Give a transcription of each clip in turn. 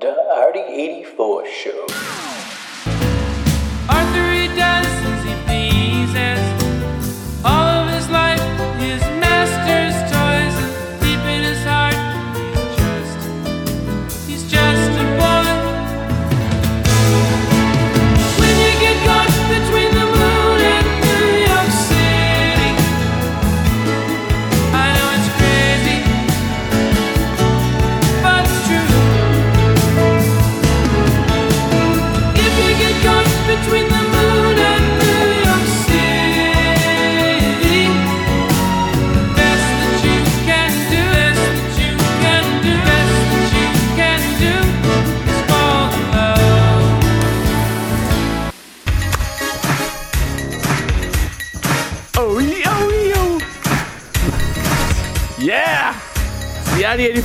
The Arty 84 Show.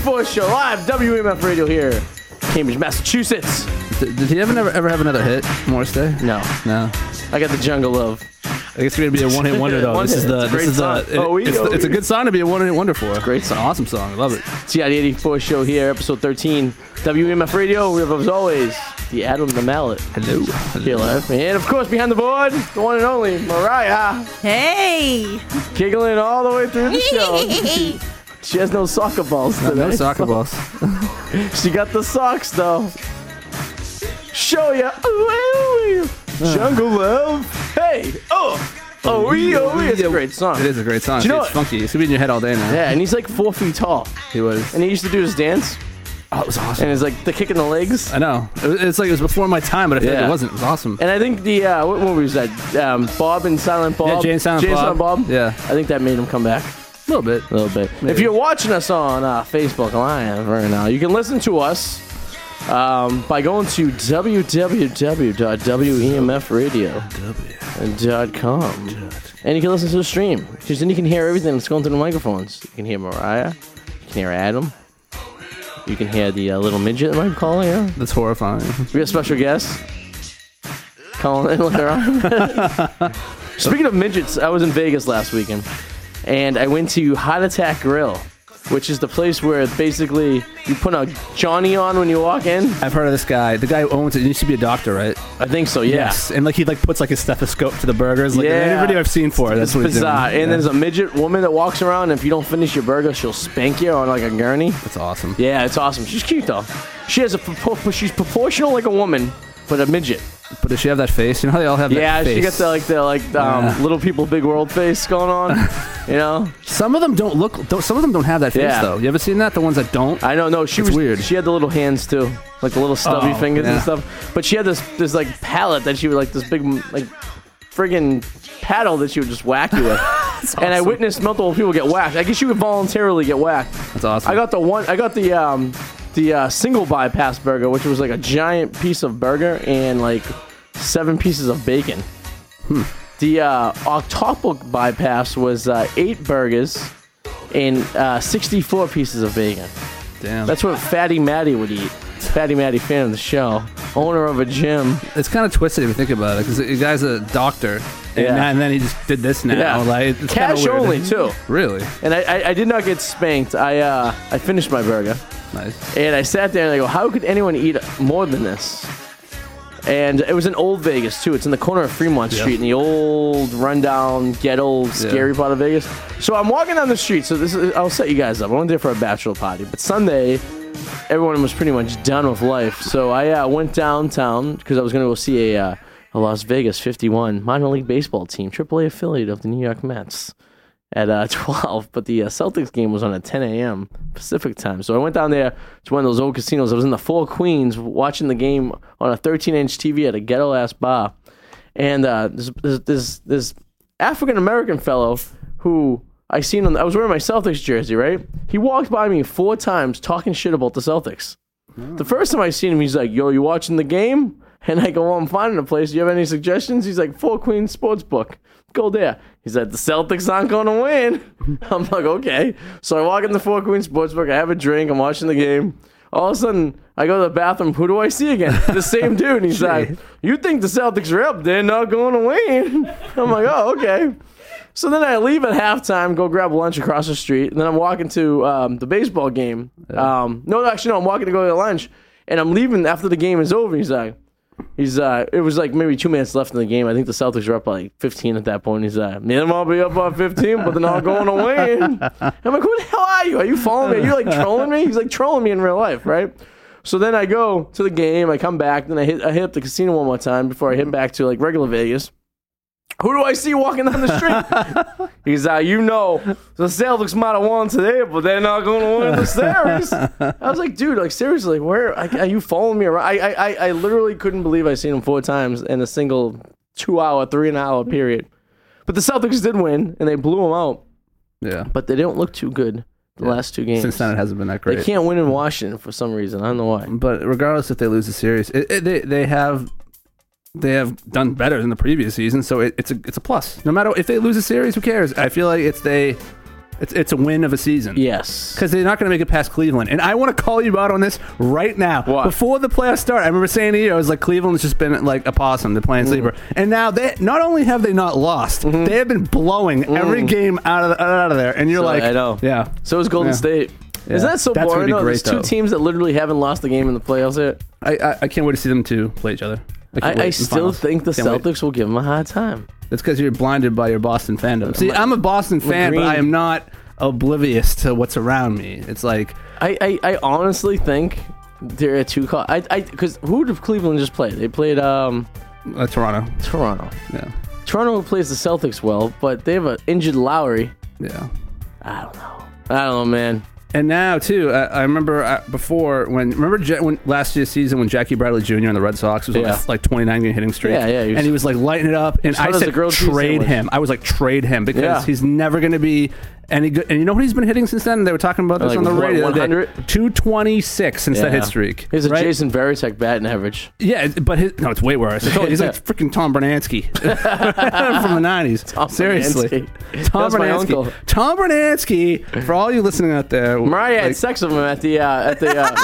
The 84 show live, WEMF Radio here, Cambridge, Massachusetts. Did, did he ever, never, ever have another hit, Morris Day? No, No. I got the jungle love. I guess it's gonna be a one-hit wonder though. One this is the It's a this great is song. the it- Oh, we- it's, it's a good song to be a one-hit wonder for. Great song. awesome song. I love it. It's the Arty 84 show here, episode 13, WEMF Radio. We have, as always, the Adam the Mallet. Hello. Here live. And of course, behind the board, the one and only Mariah, Hey! giggling all the way through the show. She, has no soccer balls No, today. no soccer so- balls. She got the socks though. Show ya. Ooh, ooh, ooh. Jungle love. Hey. Oh. Oh, we, oh, wee. It's a great song. It is a great song. You know it's what- funky. It's gonna be in your head all day now. Yeah, and he's like four feet tall. He was. And he used to do his dance. Oh, it was awesome. And it's like the kick in the legs. I know. It's like it was before my time, but I feel like it wasn't. It was awesome. And I think the, uh, what movie was that? Um, Bob and Silent Bob. Yeah, Jane Silent Jane Bob. Silent Bob. Yeah. I think that made him come back. A little bit. A little bit. If you're watching us on uh, Facebook Live right now, you can listen to us um, by going to www.wemfradio.com. And you can listen to the stream because then you can hear everything that's going through the microphones. You can hear Mariah, you can hear Adam, you can hear the uh, little midget that be calling in. That's horrifying. We have special guests calling in later on. Speaking of midgets, I was in Vegas last weekend, and I went to Heart Attack Grill, which is the place where basically you put a Johnny on when you walk in. I've heard of this guy. The guy who owns it. He used to be a doctor, right? I think so. Yeah. Yes. And like he like puts like his stethoscope to the burgers. Like Yeah. video I've seen for it, that's It's what he's doing. bizarre. And Yeah. there's a midget woman that walks around, and if you don't finish your burger, she'll spank you on like a gurney. That's awesome. Yeah, it's awesome. She's cute though. She has a she's proportional like a woman, but a midget. But does she have that face? You know how they all have that face? Yeah, she got the like the like um, Yeah. little people, big world face going on. you know, Some of them don't look. Don't, some of them don't have that face Yeah. though. You ever seen that? The ones that don't. I don't know. She It's was weird. She had the little hands too, like the little stubby Oh, fingers and stuff. But she had this this like palette that she would like this big like friggin' paddle that she would just whack you with. And I witnessed multiple people get whacked. I guess you would voluntarily get whacked. That's awesome. I got the one. I got the um the uh, single bypass burger, which was like a giant piece of burger and like seven pieces of bacon. Hmm. The uh, octuple bypass was uh, eight burgers and uh, 64 pieces of bacon. Damn. That's what Fatty Matty would eat. Fatty Matty, fan of the show, owner of a gym. it's kind of twisted if you think about it, because the guy's a doctor, and, Yeah. and then he just did this now. Yeah. Like it's Cash weird. only too. Really And I, I, I did not get spanked. I uh, I finished my burger. Nice. And I sat there and I go, how could anyone eat more than this? And it was in Old Vegas too. It's in the corner of Fremont. Street in the old, rundown, ghetto, scary part of Vegas. So I'm walking down the street. So this is, I'll set you guys up. I went there for a bachelor party, but Sunday, everyone was pretty much done with life. So I uh, went downtown because I was going to go see a, uh, a Las Vegas 51 minor league baseball team, AAA affiliate of the New York Mets at uh, 12, but the uh, Celtics game was on at 10 a.m. Pacific time. So I went down there to one of those old casinos. I was in the Four Queens watching the game on a 13 inch TV at a ghetto ass bar. And uh, this, this, this, African American fellow who I seen on, I was wearing my Celtics jersey, right? He walked by me four times talking shit about the Celtics. The first time I seen him, he's like, "Yo, you watching the game?" And I go, "Well, I'm finding a place. Do you have any suggestions?" He's like, Four Queens Sportsbook. Go there." He's said, "The Celtics aren't going to win." I'm like, "Okay." So I walk in the Four Queens Sportsbook. I have a drink. I'm watching the game. All of a sudden, I go to the bathroom. Who do I see again? The same dude. And he's like, "You think the Celtics are up? They're not going to win." I'm like, "Oh, okay." So then I leave at halftime, go grab lunch across the street, and then I'm walking to um, the baseball game. Um, no, actually, no, I'm walking to go to lunch, And I'm leaving after the game is over. He's like, he's uh, it was like maybe two minutes left in the game. I think the Celtics were up by like 15 at that point. He's like, man, I'll be up by 15, but they're not going to win. I'm like, who the hell are you? Are you following me? Are you like trolling me? He's like trolling me in real life, right? So then I go to the game. I come back. Then I hit I hit up the casino one more time before I hit back to like regular Vegas. Who do I see walking down the street? He's like, you know, the Celtics might have won today, but they're not going to win the series. I was like, dude, like seriously, where are you following me around? I, I, I, literally couldn't believe I seen him four times in a single two hour, three and a hour period. But the Celtics did win, and they blew them out. Yeah. But they don't look too good the last two games. Since then, it hasn't been that great. they can't win in Washington for some reason. I don't know why. But regardless if they lose the series, it, it, they they have they have done better than the previous season, so it, it's a it's a plus. No matter if they lose a series, who cares? I feel like it's they it's it's a win of a season. Yes. Because they're not going to make it past Cleveland. And I want to call you out on this right now. What? Before the playoffs start, I remember saying to you, I was like, Cleveland's just been like a possum. They're playing mm. sleeper. And now they not only have they not lost, mm-hmm. they have been blowing mm. every game out of, out of there. And you're So, like, I know. Yeah. So is Golden Yeah. State. Isn't that so That's boring? be though? great, There's two teams that literally haven't lost a game in the playoffs yet. I, I, I can't wait to see them two play each other. I, I still think the Can't wait. Celtics will give them a hard time. That's because you're blinded by your Boston fandom. See, I'm a Boston fan, but. I am not oblivious to what's around me. It's like I, I, I honestly think they're a two call. I I because who did Cleveland just play? They played um uh, Toronto. Toronto. Yeah, Toronto plays the Celtics well, but they have an injured Lowry. yeah. I don't know. I don't know, man. And now too, I, I remember uh, before when remember Ja- when last year's season when Jackie Bradley Jr. on the Red Sox was on Yeah. this, like 29 game hitting streak. Yeah, yeah, he was- and he was like lighting it up. And hot I as a said grilled cheese trade sandwich. him. I was like trade him because Yeah. he's never going to be any good. And you know what he's been hitting since then? They were talking about this Like, on the what, radio. the other day. 100? 226 since that hit streak. He's a right? Jason Varitek batting average. Yeah, it- but his, no, it's way worse. I told you, he's like freaking Tom Brunansky from the '90s. Tom Seriously. Tom That's my uncle. Tom Brunansky. For all you listening out there, Mariah had sex with him at the uh, at the uh,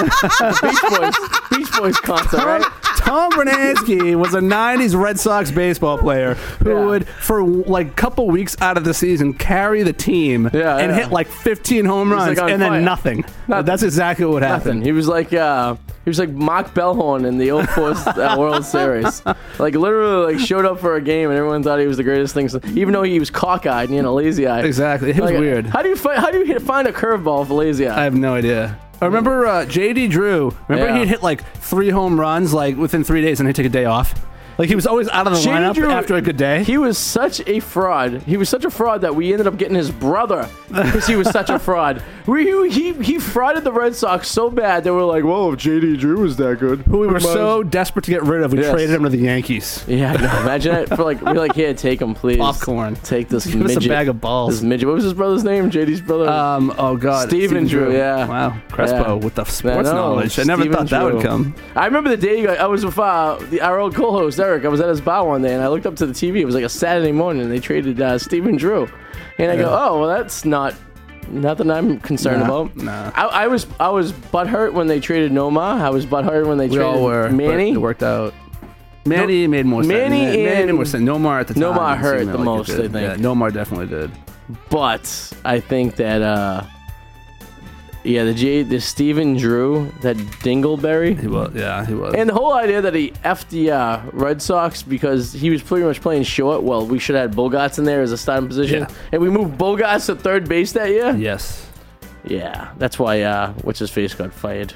Beach Boys Beach Boys concert, right? Tom Brunansky was a '90s Red Sox baseball player who Yeah. would, for like a couple weeks out of the season, carry the team Yeah, and yeah. hit like 15 home like, runs on and fire. then nothing. Nothing. That's exactly what Nothing. happened. He was like uh, he was like Mark Bellhorn in the 04 uh, World Series. Like literally, like showed up for a game and everyone thought he was the greatest thing. So, even though he was cockeyed and you know lazy eye. Exactly. It was Like, weird. How do you fi- how do you hit, find a curveball for lazy eye? I have no idea. I remember uh, JD Drew. Remember Yeah. he'd hit like three home runs like within three days, and he'd take a day off. Like he was always out of the JD lineup Drew- after a good day. He was such a fraud. He was such a fraud that we ended up getting his brother because he was such a fraud. We, he he frauded the Red Sox so bad they were like, "Well, if JD Drew was that good, who we were so desperate to get rid of, we Yes. traded him to the Yankees. yeah." No, imagine it for like we're like, "Here, take him, please. Popcorn. Take this Give us a bag of balls. This midget. What was his brother's name? JD's brother. Um. Oh God. Stephen Drew, yeah. Wow. Crespo Yeah. with the I sports know, knowledge. I never Stephen thought that would come. I remember the day I was with uh, the, our old co-host Eric. I was at his bar one day, and I looked up to the TV. It was like a Saturday morning, and they traded uh, Stephen Drew, and I go, Yeah. "Oh, well, that's not nothing I'm concerned Nah, about." nah. I, I was I was butthurt when they traded Nomar. I was butthurt when they We traded all were. but Manny. It worked out. Manny made more sense. Manny Manny and- made more sense. Nomar at the time. Nomar hurt the like it most, did. I think. Yeah, Nomar definitely did. But I think that uh, yeah, the J the Stephen Drew that Dingleberry. He was. Yeah, he was. And the whole idea that he effed the uh, Red Sox because he was pretty much playing short. Well, we should have had Bogaerts in there as a starting position, Yeah. and we moved Bogaerts to third base that year. yes. Yeah, that's why uh, what's his face got fired.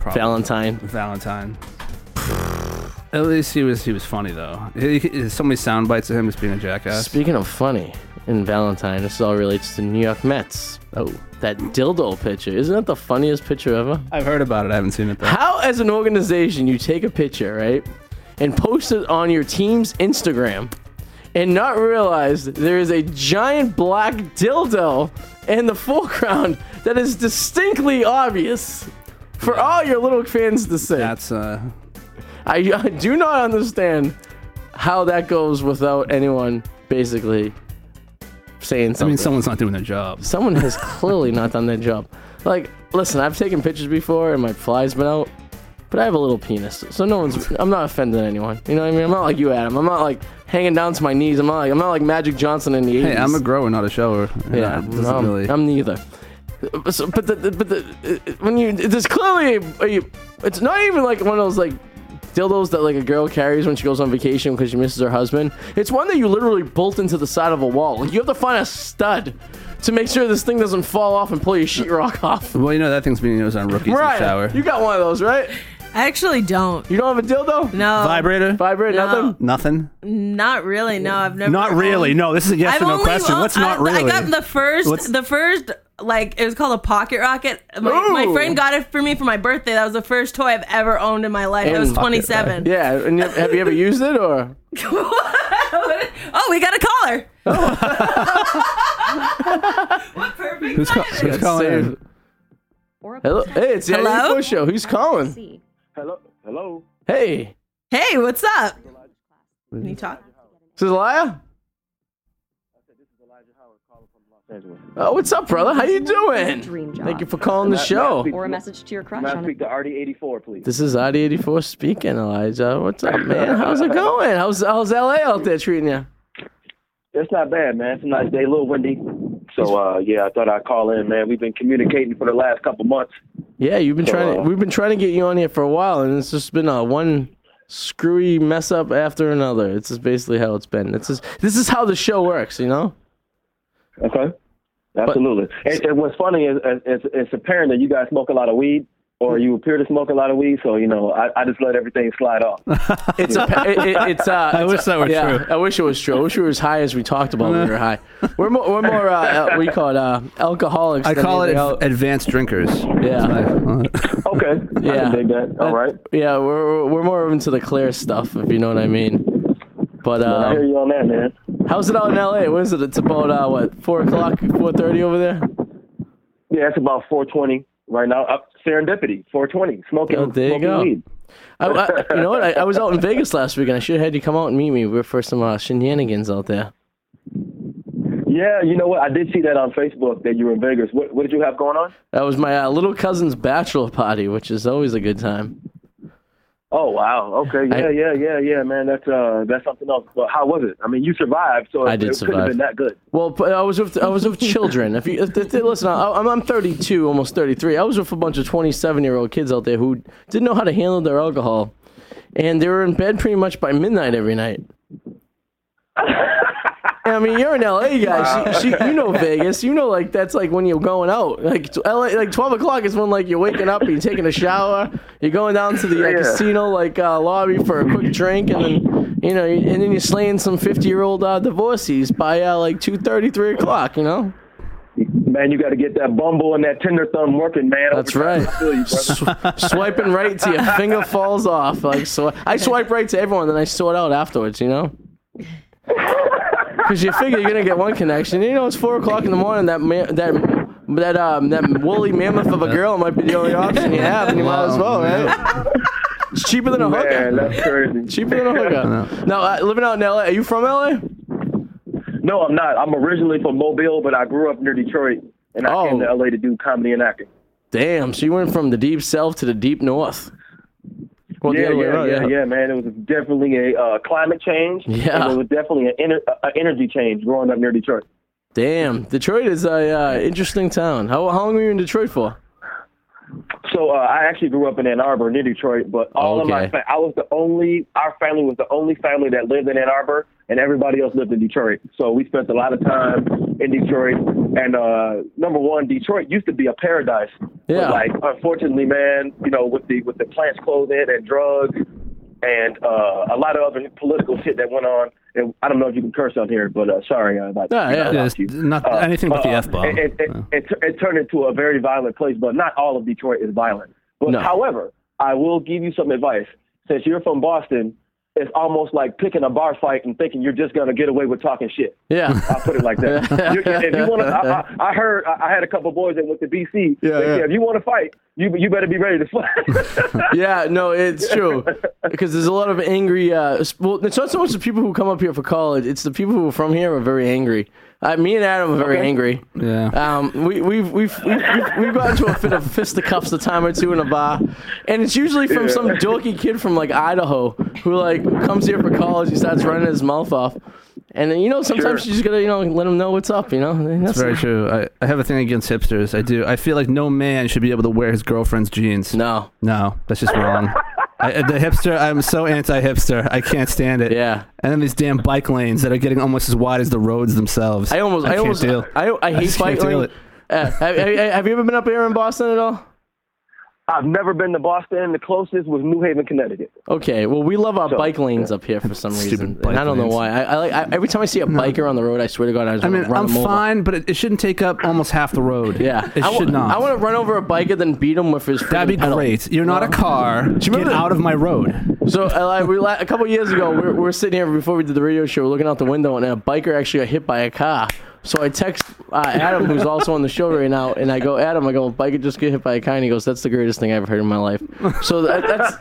Probably. Valentine. Valentine. At least he was he was funny though. He, he, so many sound bites of him just being a jackass. Speaking of funny, in Valentine, this all relates to New York Mets. oh, That dildo picture isn't that the funniest picture ever? I've heard about it. I haven't seen it though. How, as an organization, you take a picture, right, and post it on your team's Instagram and not realize there is a giant black dildo in the foreground that is distinctly obvious for all your little fans to see? That's uh, I, I do not understand how that goes without anyone basically saying I something. mean, someone's not doing their job. Someone has clearly not done their job. Like, listen, I've taken pictures before and my fly's been out, but I have a little penis, so no one's. I'm not offending anyone. You know what I mean? I'm not like you, Adam. I'm not like hanging down to my knees. I'm not like I'm not like Magic Johnson in the 80s. Hey, I'm a grower, not a shower. yeah. no, I'm- really. I'm neither. So, but the, but the when you there's clearly a, a, it's not even like one of those like dildos that like a girl carries when she goes on vacation because she misses her husband. It's one that you literally bolt into the side of a wall. Like you have to find a stud to make sure this thing doesn't fall off and pull your sheetrock off. Well, you know that thing's being used on rookies in the shower. you got one of those, right? I actually don't. You don't have a dildo? No. Vibrator? Vibrate, No. nothing. Nothing. Not really. No, I've never. Not really. owned- No, this is a yes I've or no only question. owned- What's not I, really? I got the first. What's- The first. Like it was called a pocket rocket. My, my friend got it for me for my birthday. That was the first toy I've ever owned in my life. I oh, was 27. Yeah, and you- have you ever used it or? oh, we got a caller. what perfect Who's, call, timing. who's calling Hello, hey, it's the Hello? Hello? show. Who's calling? Hello? Hello? Hey, Hey, what's up? Can you talk? this is Elia. Oh, what's up, brother? How you doing? Dream job. Thank you for calling the show. Or a message to your crush May I on speak to Arty84, please? This is Arty84 speaking, Elijah. What's up, man? How's it going? How's how's LA out there treating you? It's not bad, man. It's a nice day, a little windy. So, uh, yeah, I thought I'd call in, man. We've been communicating for the last couple months. Yeah, you've been So, trying. To, uh, we've been trying to get you on here for a while, and it's just been a one screwy mess up after another. It's just basically how it's been. It's just this is how the show works, you know. Okay. Absolutely. and, and what's funny is, is, is it's apparent that you guys smoke a lot of weed, or you appear to smoke a lot of weed. So, you know, I, I just let everything slide off. It's a, it, it, it's. Uh, I it's wish that were yeah, true. I wish it was true. I wish we were as high as we talked about. when we were high. We're more. We're more. Uh, uh, we call it uh, alcoholics. I than call it anything ad- else. advanced drinkers. Yeah. Okay. I Yeah. can dig that. All right. Yeah, we're we're more into the clear stuff, if you know what I mean. But I hear um, you on that, man. how's it out in LA? What is it? It's about uh, what four o'clock, four thirty over there. Yeah, it's about 420 right now. Up serendipity, 420. Smoking, Oh, there you smoking go. weed. I, I, you know what? I, I was out in Vegas last week, and I should have had you come out and meet me. We were for some uh, shenanigans out there. Yeah, you know what? I did see that on Facebook that you were in Vegas. What, what did you have going on? That was my uh, little cousin's bachelor party, which is always a good time. Oh wow. Okay. Yeah, I- yeah, yeah, yeah, man. That's uh, that's something else. But how was it? I mean, you survived, so I it, did it couldn't have been that good. Well, but I was with I was with children. If you if, if, listen, I, I'm I'm 32, almost 33. I was with a bunch of 27 year old kids out there who didn't know how to handle their alcohol, and they were in bed pretty much by midnight every night. I mean, you're in LA, guys. You, you know Vegas. You know, like that's like when you're going out. Like LA, like 12 o'clock is when like you're waking up, you're taking a shower, you're going down to the uh, Yeah. casino like uh, lobby for a quick drink, and then you know, and then you're slaying some 50 year old uh, divorcees by uh, like 2:30, 3 o'clock. You know. Man, you got to get that Bumble and that Tinder thumb working, man. That's right. You. Sw- swiping right to your finger falls off. Like so, I swipe right to everyone, then I sort out afterwards. You know. Because you figure you're gonna get one connection. You know, it's four o'clock in the morning. That ma- that that um that woolly mammoth of a girl might be the only option you have, and you might as well, right? It's cheaper than a hookup. Man, hooker. that's crazy. Cheaper than a hooker. Now, uh, living out in LA, are you from LA? No, I'm not. I'm originally from Mobile, but I grew up near Detroit, and I Oh. came to LA to do comedy and acting. Damn. So you went from the deep south to the deep north. Well, yeah, yeah, around, yeah, yeah, man. It was definitely a uh, climate change. Yeah. and it was definitely an ener- uh, energy change growing up near Detroit. Damn. Detroit is a uh, interesting town. How how long were you in Detroit for? So uh, I actually grew up in Ann Arbor near Detroit, but all of my Okay. fa- I was the only our family was the only family that lived in Ann Arbor, and everybody else lived in Detroit. So we spent a lot of time in Detroit. And uh, number one, Detroit used to be a paradise. Yeah. But like unfortunately, man, you know, with the with the plants closing and drugs and uh, a lot of other political shit that went on. And I don't know if you can curse on here, but uh, sorry uh, about Yeah, yeah. Yeah, not anything but the uh, F bomb. It, it, it, it, it turned into a very violent place, but not all of Detroit is violent. But No. however, I will give you some advice. Since you're from Boston, it's almost like picking a bar fight and thinking you're just gonna get away with talking shit. Yeah. I'll put it like that. you, if you want to, I, I, I heard I I had a couple boys that went to BC. Yeah, yeah. said, if you want to fight, you you better be ready to fight. yeah, no, it's true because there's a lot of angry. Uh, well, it's not so much the people who come up here for college; it's the people who are from here are very angry. Uh, me and Adam are very Okay. angry. Yeah. Um, we, we've, we've, we've, we've, we've got into a fit of fisticuffs a time or two in a bar. And it's usually from some dorky kid from like Idaho who like comes here for college. He starts running his mouth off. And then you know sometimes Sure. you just gotta you know let them know what's up. You know, And that's It's very true. I, I have a thing against hipsters. I do. I feel like no man should be able to wear his girlfriend's jeans. No, No, that's just wrong. I, the hipster, I'm so anti-hipster. I can't stand it. yeah. And then these damn bike lanes that are getting almost as wide as the roads themselves. I almost, I, can't almost, deal. I, I hate bike lanes. Uh, have, have you ever been up here in Boston at all? I've never been to Boston. The closest was New Haven, Connecticut. Okay, well, we love our So, bike lanes up here for some Stupid reason, and I don't know why. I, I like I, every time I see a biker on the road, I swear to God, I just I mean, run I'm over. fine, but it, it shouldn't take up almost half the road. Yeah, it I wa- should not. I want to run over a biker, then beat him with his. That'd be pedal. great. You're not a car. Get remember the- out of my road. So uh, like, we, a couple years ago, we we're, we we're sitting here before we did the radio show, looking out the window, and a biker actually got hit by a car. So I text uh, Adam, who's also on the show right now, and I go, Adam, I go, biker just get hit by a car, and he goes, that's the greatest thing I've ever heard in my life. So that, that's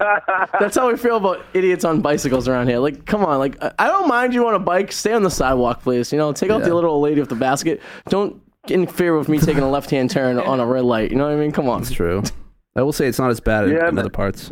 that's how we feel about idiots on bicycles around here. Like, come on, like I- I don't mind you on a bike, stay on the sidewalk, please. You know, take out Yeah. the little old lady with the basket. Don't interfere with me taking a left hand turn on a red light. You know what I mean? Come on. It's true. I will say it's not as bad in, Yeah, in man. other parts.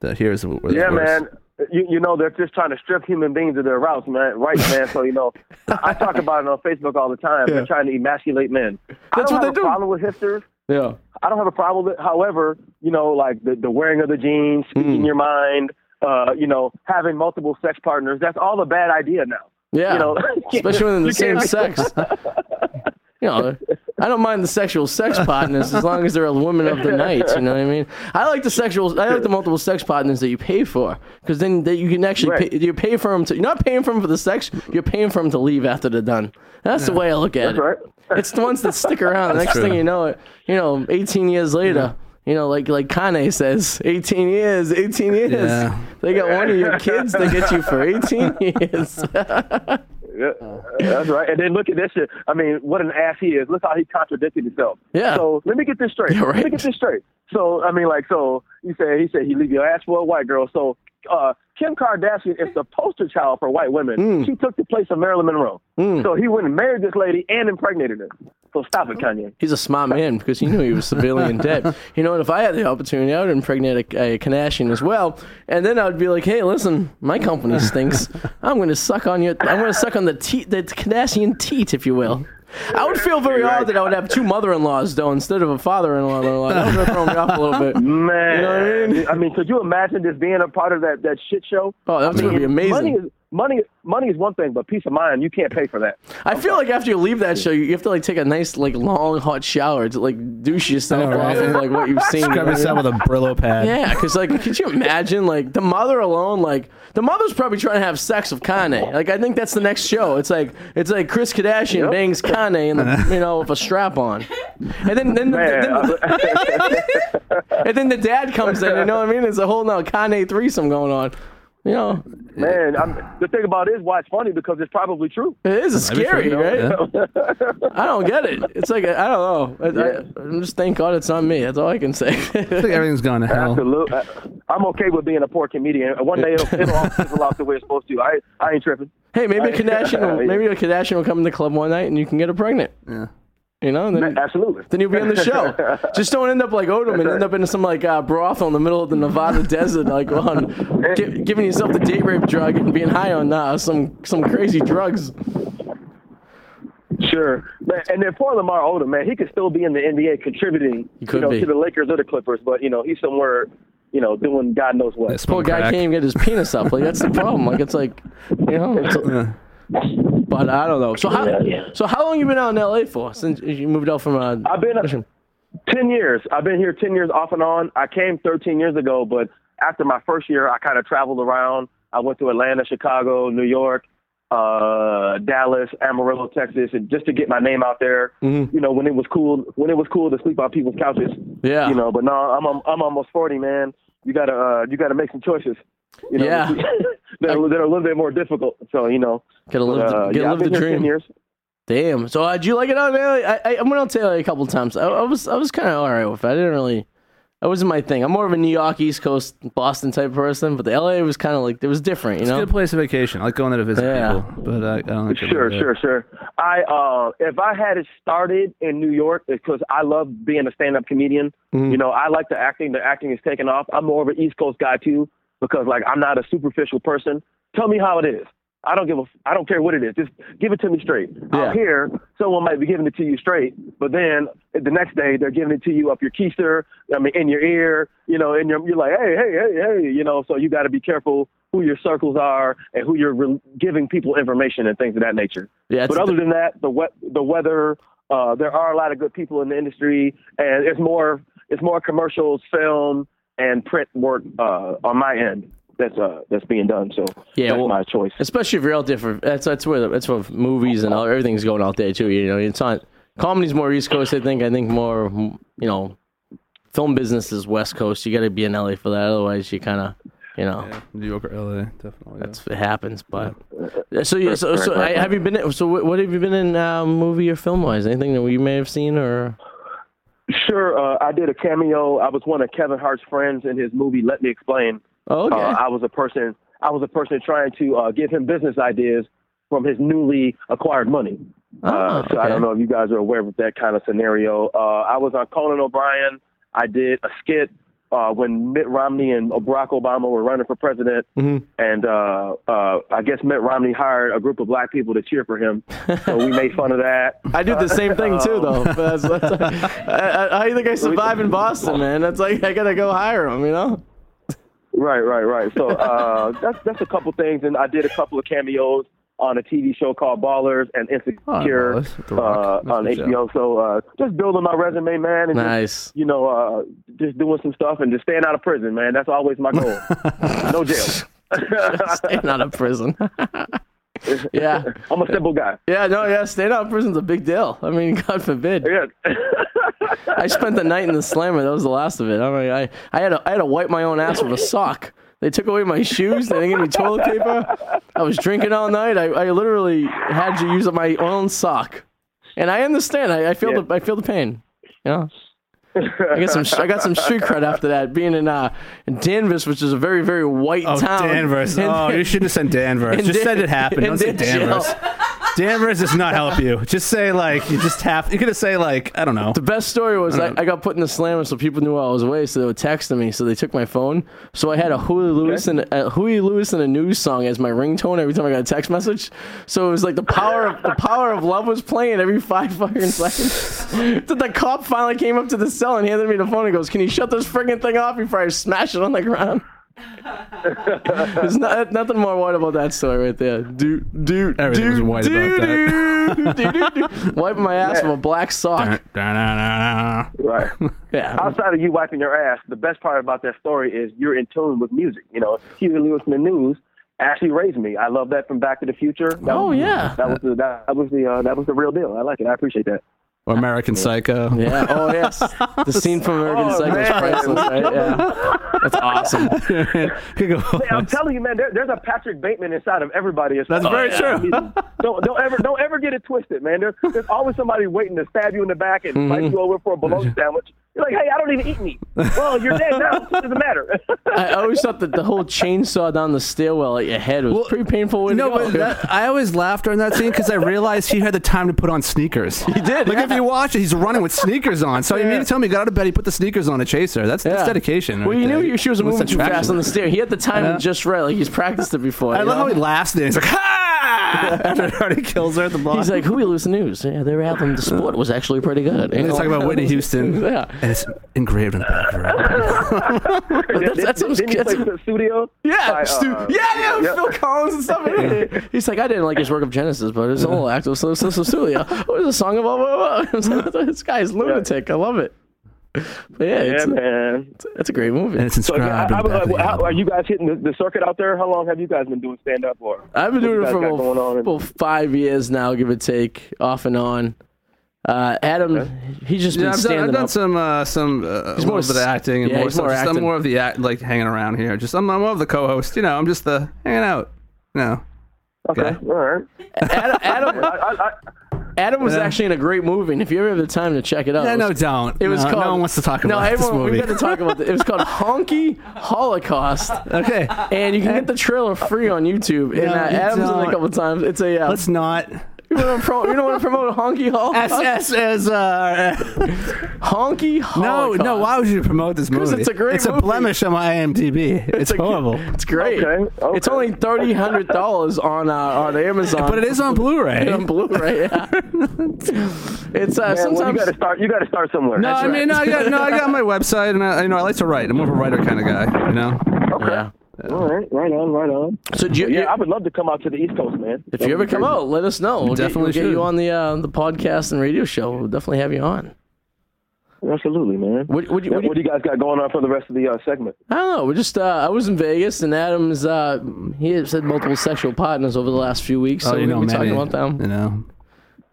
That here is where it's Yeah, worse. man. You, you know, they're just trying to strip human beings of their rights, man. Right, man. So, you know, I talk about it on Facebook all the time. They're trying to emasculate men. I That's don't what have they a do. problem with hipsters. Yeah. I don't have a problem with it. However, you know, like the, the wearing of the jeans, speaking your mind, uh, you know, having multiple sex partners, that's all a bad idea now. Yeah. You know, especially when the same sex. you know, I don't mind the sexual sex partners as long as they're a woman of the night. You know what I mean? I like the sexual. I like the multiple sex partners that you pay for because then that you can actually Right. pay, you pay for them to. You're not paying for them for the sex. You're paying for them to leave after they're done. That's the way I look at That's it. right. It's the ones that stick around. The next true. thing you know, it you know, 18 years later. You know, like like Kanye says, 18 years, 18 years. Yeah. They got one of your kids. They get you for 18 years. Yeah, that's right. And then look at this shit. I mean, what an ass he is. Look how he contradicted himself. Yeah. So let me get this straight. Yeah, Let me get this straight. So I mean, like, so he said he said he leave your ass for a white girl. So uh, Kim Kardashian is the poster child for white women. Hmm. She took the place of Marilyn Monroe. So he went and married this lady and impregnated her. So stop it, Kanye. He's a smart man because he knew he was severely in debt. You know, and if I had the opportunity, I would impregnate a, a Kardashian as well, and then I would be like, "Hey, listen, my company stinks. I'm going to suck on your. I'm going to suck on the teat, the Kardashian teat, if you will." I would feel very odd that I would have two mother-in-laws though instead of a father-in-law. That would throw me off a little bit. Man, You know what I mean? could you imagine just being a part of that that shit show? Oh, that's I mean, gonna be amazing. Money is money. Money is one thing, but peace of mind, you can't pay for that. I feel like after you leave that show, you have to like take a nice, like long, hot shower to like douche yourself know, off right? of like what you've seen. Scrub yourself with a Brillo pad. Yeah, because like, could you imagine like the mother alone? Like the mother's probably trying to have sex with Kanye. Like I think that's the next show. It's like it's like Kris Kardashian Yep. bangs Kanye and the, you know with a strap on, and then then, Man, then and then the dad comes in. You know what I mean? It's a whole now Kanye threesome going on. You know, man. I'm, the thing about it is why it's funny because it's probably true. it is scary, true, right? yeah. I don't get it. It's like I don't know. I, I, I'm just thank God it's not me. That's all I can say. I think everything's going to hell. Absolutely. I'm okay with being a poor comedian. One day it'll, it'll all fizzle out the way it's supposed to. I I ain't tripping. hey, maybe a Kardashian, will, maybe a Kardashian will come in the club one night and you can get her pregnant. Yeah. You know, then, Absolutely. then you'll be on the show. Just don't end up like Odom and end up in some like uh, brothel in the middle of the Nevada desert, like on gi- giving yourself the date rape drug and being high on uh, some some crazy drugs. Sure. Man, and then for Lamar Odom, man, he could still be in the NBA contributing, could you know, be. to the Lakers or the Clippers, but you know he's somewhere, you know, doing God knows what. Yeah, Poor guy crack. can't even get his penis up. Like that's the problem. Like it's like, you know. It's, Yeah. But I don't know. So how Yeah, yeah. so how long you been out in LA for since you moved out from? Uh, I've been Mission? ten years. I've been here ten years off and on. I came thirteen years ago, but after my first year, I kind of traveled around. I went to Atlanta, Chicago, New York, uh, Dallas, Amarillo, Texas, and just to get my name out there. Mm-hmm. You know, when it was cool, when it was cool to sleep on people's couches. Yeah. You know, but now I'm I'm almost forty, man. You gotta uh, you gotta make some choices. You know, Yeah. that, are, that are a little bit more difficult. So you know, Gotta live, but, the, uh, gotta yeah, live the been dream. ten years. Damn. So uh, did you like it out in LA? I, I, I went out to LA a couple times. I, I was I was kind of all right with it. I didn't really. That wasn't my thing. I'm more of a New York, East Coast, Boston type person. But the LA was kind of like it was different, you It's a know. good place of vacation. I like going there to visit Yeah. people, but I, I don't like Sure, sure, sure. I uh, if I had it started in New York, because I love being a stand-up comedian. Mm-hmm. You know, I like the acting. The acting is taking off. I'm more of an East Coast guy too, because like I'm not a superficial person. Tell me how it is. I don't give a, I don't care what it is. Just give it to me straight. Yeah. Out here, someone might be giving it to you straight, but then the next day they're giving it to you up your keister. I mean, in your ear, you know, and you're, you're like, hey, hey, hey, hey, you know. So you got to be careful who your circles are and who you're re- giving people information and things of that nature. Yeah, but other than that, the we- the weather, uh, there are a lot of good people in the industry, and it's more it's more commercials, film, and print work uh, on my end that's uh, that's being done. So Yeah, that's well- my choice. especially if you're out there for that's that's where that's where movies and all, everything's going out there too. You know, it's not comedy's more East Coast. I think. I think more you know, film business is West Coast. You got to be in LA for that. Otherwise, you kind of you know. Yeah, New York or LA, definitely. That's it happens, but so yeah. So, so I, have you been? in- So what, what have you been in uh, movie or film wise? Anything that you may have seen or? Sure, uh, I did a cameo. I was one of Kevin Hart's friends in his movie Let Me Explain. Oh, okay. Uh, I was a person. I was a person trying to uh, give him business ideas from his newly acquired money. Oh, uh, so I don't know if you guys are aware of that kind of scenario. Uh, I was on Conan O'Brien. I did a skit uh, when Mitt Romney and Barack Obama were running for president, Mm-hmm. and uh, uh, I guess Mitt Romney hired a group of black people to cheer for him. So we made fun of that. I do the same thing too, though. That's, that's, I, I, how do you think I survive in Boston, man? That's like I gotta go hire him, you know. Right, right, right. So uh, that's that's a couple things, and I did a couple of cameos on a TV show called Ballers and Insecure Ballers with uh, on HBO. So uh, just building my resume, man, and just, Nice. you know, uh, just doing some stuff and just staying out of prison, man. That's always my goal. no jail. Staying out of prison. yeah, I'm a simple guy. yeah, no, yeah. Staying out of prison's a big deal. I mean, God forbid. Yeah. I spent the night in the slammer. That was the last of it. I mean, I, I had to, I had to wipe my own ass with a sock. They took away my shoes. They didn't give me toilet paper. I was drinking all night. I, I literally had to use my own sock. And I understand. I, I feel Yeah. the I feel the pain. Know. I got some I got some street cred after that. Being in uh in Danvers, which is a very very white Oh, town. Danvers. Oh, you should have said Danvers. Just Dan- said it happened. Don't and say Dan Danvers. Danvers does not help you. Just say like you just have. You could have say like I don't know. The best story was I, I got put in the slammer so people knew I was away, so they were texting me. So they took my phone. So I had a Huey Lewis and a Huey Lewis and a news song as my ringtone every time I got a text message. So it was like the power of the power of love was playing every five fucking seconds. Then the cop finally came up to the cell and handed me the phone and goes, "Can you shut this friggin' thing off before I smash it on the ground?" There's not, nothing more white about that story right there. Do do Everything was white about that. do, do, do. Wiping my ass with a black sock. Right. Yeah. Outside of you wiping your ass, the best part about that story is you're in tune with music. You know, Huey Lewis in the news actually raised me. I love that from Back to the Future. That Oh, was, yeah. that was the that, was the uh, that was the real deal. I like it. I appreciate that. Or American Psycho. Yeah. Oh yes. The scene from American Oh, Psycho is priceless, right? Yeah. That's awesome. Hey, I'm telling you, man, there, there's a Patrick Bateman inside of everybody. That's very true. don't don't ever don't ever get it twisted, man. There's there's always somebody waiting to stab you in the back and fight mm-hmm. you over for a bologna sandwich. You're like, hey, I don't even eat meat. Well, you're dead now. It doesn't matter. I always thought that the whole chainsaw down the stairwell at your head was Well, pretty painful. Way No, to go. but that, I always laughed during that scene because I realized he had the time to put on sneakers. He did, Like if you watch it, he's running with sneakers on. So you mean to tell me he got out of bed, he put the sneakers on to chase her? That's, that's dedication. Well, right you there. knew she was What's moving too fast on the stair. He had the timing Yeah. just right. Like he's practiced it before. I you love how he laughs there. He's like, ha! After it already kills her at the block. He's like, Huey Lewis the news? Yeah, their album, The Sport, was actually pretty good. and they talk about Whitney Houston. Yeah. And it's engraved in the back of her album. That's- that's some- Didn't you play that's- the studio? Yeah, By, Stu- uh, yeah, yeah, yeah. Phil Collins and stuff. He's like, I didn't like his work of Genesis, but it's a little active. So, so, so, studio. What is a song about? Blah, blah, blah. this guy's lunatic. I love it. But yeah, Yeah, it's, man. that's a great movie. And it's So, inscribed how, in the back of the how, are you guys hitting the, the circuit out there? How long have you guys been doing stand up for? I've been doing it for got about, about five years now, give or take, off and on. Uh, Adam, he's just been Yeah, I've done, standing I've done up. some uh, some uh, He's more more of the acting and yeah, more he's stuff. more Just- I'm more of the act, like hanging around here. Just I'm, I'm more of the co-host. You know, I'm just the hanging out. No, Okay, Okay. all right. Adam, Adam, I, I, I, Adam was Yeah. actually in a great movie, and if you ever have the time to check it out, yeah, no, don't. it was no, called. no one wants to talk no, about this everyone, movie. we got to talk about it. It was called Honky Holocaust. okay, and you can get the trailer free on YouTube. and No, uh, you Adam's in it don't. a couple times. It's a uh, let's not. You want to promote? You don't want to promote Honky Holocaust? SS as uh, Honky no, Holocaust. no. Why would you promote this movie? it's a great It's a movie. blemish on my IMDb. It's, a- horrible. It's great. Okay, okay. It's only thirty hundred dollars on uh, on Amazon, But it is on Blu-ray. on Blu-ray. Yeah. it's uh, Man, well, you got to start. You got to start somewhere. No, I right. mean, no, I got, no, I got my website, and I, you know, I like to write. I'm more of a writer kind of guy, you know. yeah. All right, right on, right on. So you, Yeah, I would love to come out to the East Coast, man. if you ever come out, let us know. We'll Definitely get, we'll get you on the uh, the podcast and radio show. We'll definitely have you on. absolutely, man. What, what, Yeah, what, what do you guys got going on for the rest of the uh, segment? I don't know. We're just uh, I was in Vegas and Adam's uh, he has had multiple sexual partners over the last few weeks. So oh, you we're know, gonna be talking about them. You know.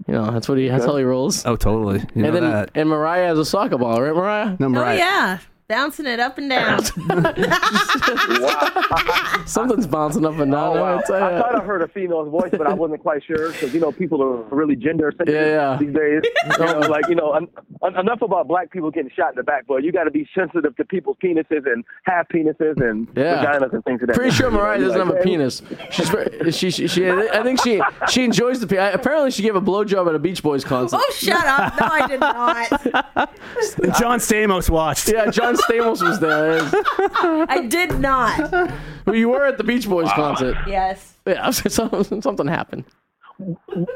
You know, that's what he that's how he rolls. Oh, totally. You know and then that. and Mariah has a soccer ball, right, Mariah? No, Oh Mariah. yeah, bouncing it up and down. Something's bouncing up and down. Oh, wow. I tell ya. I thought I heard a female's voice, but I wasn't quite sure because you know people are really gender sensitive Yeah, yeah. these days. You know, like you know, en- en- enough about black people getting shot in the back, but you got to be sensitive to people's penises and half penises and Yeah. vaginas and things like that. Pretty sure Mariah you're doesn't like, have a man, penis. She's very, she, she, she I think she she enjoys the penis. Apparently, she gave a blowjob at a Beach Boys concert. oh, shut up! No, I did not. And John Stamos watched. Yeah, John Stamos was there. I did not. Well, you were at the Beach Boys concert. Yes. Yeah, something, something happened.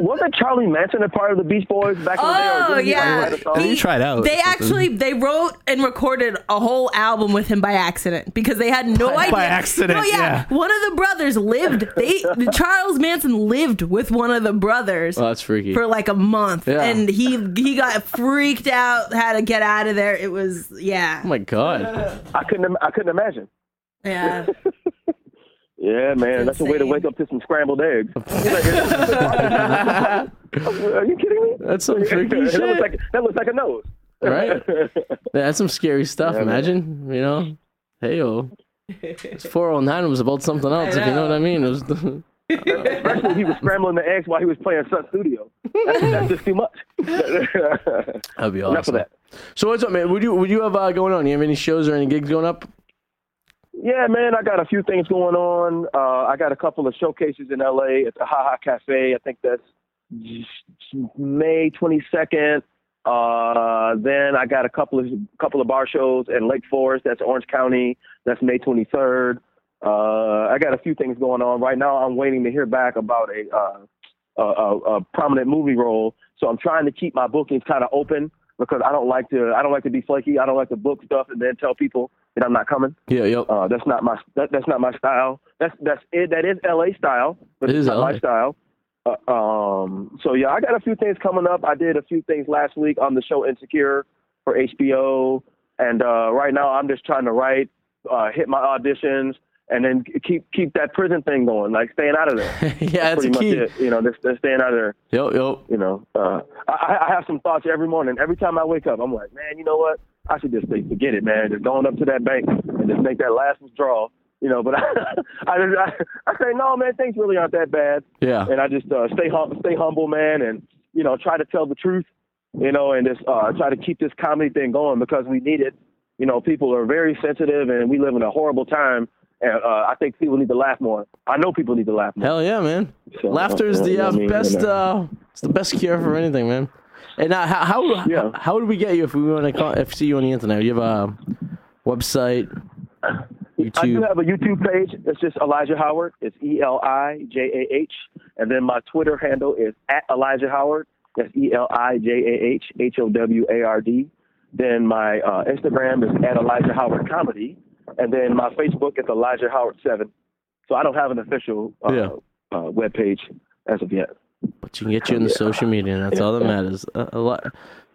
Wasn't Charlie Manson a part of the Beach Boys back in the day? Oh didn't he, yeah. write a song? He tried out They actually they wrote and recorded a whole album with him by accident because they had no By- idea. by accident, No, yeah. yeah. One of the brothers lived. They Charles Manson lived with one of the brothers. Oh, that's freaky. for like a month, Yeah. and he he got freaked out, had to get out of there. It was yeah, oh my god. I couldn't. I couldn't imagine. yeah. Yeah, man, that's a way to wake up to some scrambled eggs. Are you kidding me? That's some freaky that shit. looks like that looks like a nose. Right? Yeah, that's some scary stuff. Yeah, man. Imagine, you know, hey yo, it's 409 was about something else. If you know what I mean, it was. Especially he was scrambling the eggs while he was playing Sun Studio. That's, that's just too much. That'd be awesome. Enough of that. So what's up, man? Would you would you have uh, going on? You have any shows or any gigs going up? Yeah, man, I got a few things going on. Uh, I got a couple of showcases in LA at the Ha Ha Cafe. I think that's May 22nd. Uh, then I got a couple of couple of bar shows in Lake Forest. That's Orange County. That's May 23rd. Uh, I got a few things going on right now. I'm waiting to hear back about a uh, a, a prominent movie role. So I'm trying to keep my bookings kind of open because I don't like to I don't like to be flaky. I don't like to book stuff and then tell people that I'm not coming. Yeah, yep. Uh, that's not my that, that's not my style. That's that's it. That is LA style, but It it's is not LA. my style. Uh, um, so yeah, I got a few things coming up. I did a few things last week on the show Insecure for HBO, and uh, right now I'm just trying to write, uh, hit my auditions, and then keep keep that prison thing going, like staying out of there. yeah, that's Pretty a much key. it. You know, just, just staying out of there. Yep, yep. You know, uh, I, I have some thoughts every morning. Every time I wake up, I'm like, man, you know what? I should just say, forget it, man. Just going up to that bank and just make that last withdrawal. You know, but I, I, I, I say, no, man, things really aren't that bad. Yeah. And I just uh, stay hum- stay humble, man, and you know, try to tell the truth. You know, and just uh, try to keep this comedy thing going because we need it. You know, people are very sensitive, and we live in a horrible time. And uh, I think people need to laugh more. I know people need to laugh more. Hell yeah, man. So, Laughter is uh, the you know uh, I mean? best. Uh, it's the best cure for anything, man. And uh, how how, Yeah. how would we get you if we want to call, if see you on the internet? You have a website, I do have a YouTube page. It's just Elijah Howard. It's E L I J A H, and then my Twitter handle is at Elijah Howard. That's E L I J A H H O W A R D. Then my uh, Instagram is at Elijah Howard Comedy, and then my Facebook is Elijah Howard Seven. So I don't have an official uh, Yeah. uh, web page as of yet. But you can get you in the social media, and that's all that matters. Uh, a lot.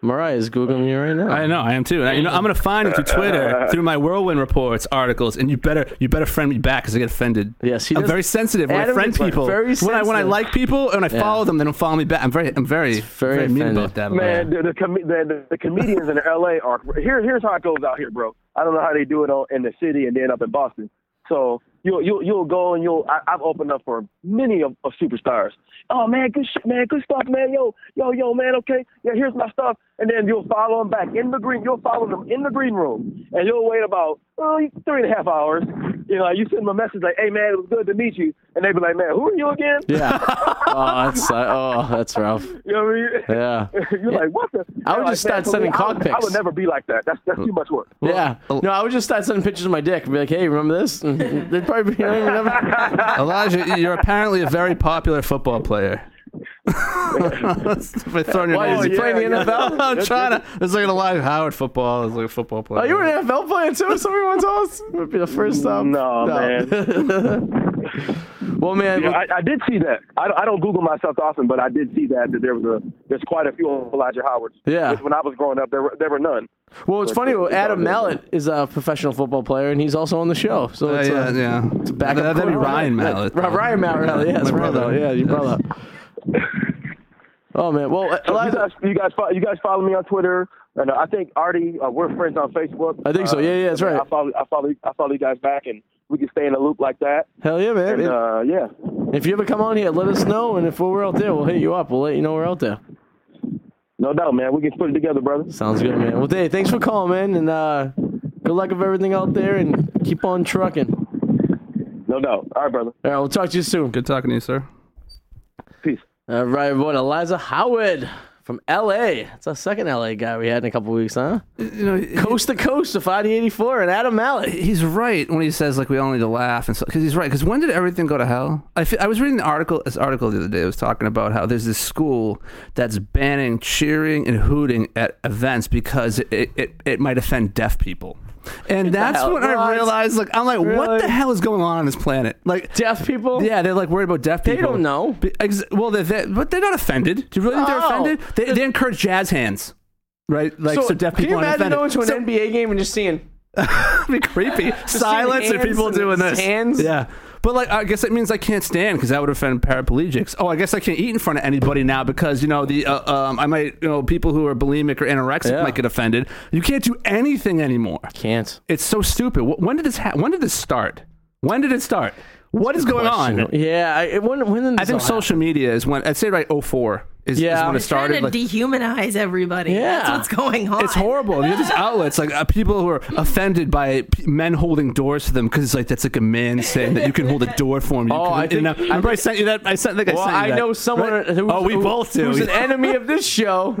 Mariah is googling you right now. I know, I am too. I, you know, I'm gonna find it through Twitter, through my whirlwind reports, articles, and you better you better friend me back because I get offended. Yes, he I'm does- very sensitive when I Adam friend is, like, people. very when I when I like people and I Yeah. follow them, they don't follow me back. I'm very I'm very very very, mean offended. about that. Man, the the, com- the, the, the comedians in LA are here. Here's how it goes out here, bro. I don't know how they do it on, in the city and then up in Boston. So you'll you'll you'll go and you'll. I, I've opened up for many of, of superstars. Oh man, good shit, man, good stuff, man. Yo, yo, yo, man. Okay, yeah, here's my stuff, and then you'll follow them back in the green. You'll follow them in the green room, and you'll wait about oh, three and a half hours, You know, you send them a message like, "Hey man, it was good to meet you," and they'd be like, "Man, who are you again?" Yeah. oh, that's uh, oh, that's rough. You know what I mean? Yeah. You're like, what the? I would They're just like, start sending me, I would- I would never be like that. That's that's too much work. yeah. No, I would just start sending pictures of my dick and be like, "Hey, remember this?" And they'd probably Elijah, you're apparently a very popular football player. By throwing your Why name is he yeah, playing the yeah. NFL? I'm trying to. It's like an Elijah Howard football. It's like a football player. Oh, you were an NFL player too? Somebody once told us. Would be the first time. No, man. well, man. Yeah, I, I did see that. I, don't- I don't Google myself often, but I did see that that there was a there's quite a few Elijah Howards. Yeah. When I was growing up, there were there were none. well, it's funny. it's- it's Adam all good. Mallet is a professional football player, and he's also on the show. So Uh, it's yeah, a, yeah. It's a backup. That'd be. Ryan Yeah, Mallett. Ryan Mallett. Yeah, My that's brother. Yeah, your brother. Oh man. Well, You guys, you guys, fo- you guys follow me on Twitter, and uh, I think Artie, uh, we're friends on Facebook. I think so. Uh, Yeah, yeah, that's right. I follow, I follow, I follow you guys back, and we can stay in the loop like that. Hell yeah, man. And uh, yeah, if you ever come on here, let us know, and if we're out there, we'll hit you up. We'll let you know we're out there. no doubt, man. We can put it together, brother. Sounds good, man. Well, Dave, thanks for calling, man, and uh, good luck with everything out there, and keep on trucking. No doubt. All right, brother. All right, we'll talk to you soon. Good talking to you, sir. All right, everyone. Elijah Howard from L.A. It's our second L.A. guy we had in a couple weeks, huh? You know, Coast to coast to 584 and Adam Mallett. he's right when he says like we all need to laugh and because he's right because when did everything go to hell I, I was reading the article this article the other day it was talking about how there's this school that's banning cheering and hooting at events because it it, it might offend deaf people and that's when I What? realized like I'm like what Really? the hell is going on on this planet like Deaf people? yeah, they're like worried about deaf people. They don't know. Be- ex- well, they're, they but they're not offended. Do you really think they're Oh. offended? They, they encourage jazz hands, right? Like so, deaf can people you aren't imagine offended. going to an So- NBA game and just seeing It'd be creepy. Silence and hands people and doing this. hands. Yeah. But like, I guess that means I can't stand because that would offend paraplegics. Oh, I guess I can't eat in front of anybody now because you know the uh, um, I might you know people who are bulimic or anorexic Yeah. might get offended. You can't do anything anymore. can't? It's so stupid. When did this ha- When did this start? When did it start? What is going on? Yeah, I, when, when I think all social media is when I'd say right 04 is, Yeah. is when it It's started. Trying Like, to dehumanize everybody. Yeah. That's what's going on. it's horrible. You have these outlets like uh, people who are offended by p- men holding doors for them because it's like that's like a man saying that you can hold a door for me. Oh, can- I and, think- uh, remember I sent you that. I sent. I think I sent you I that, know someone right? who's, oh, we who- both do. who's an enemy of this show.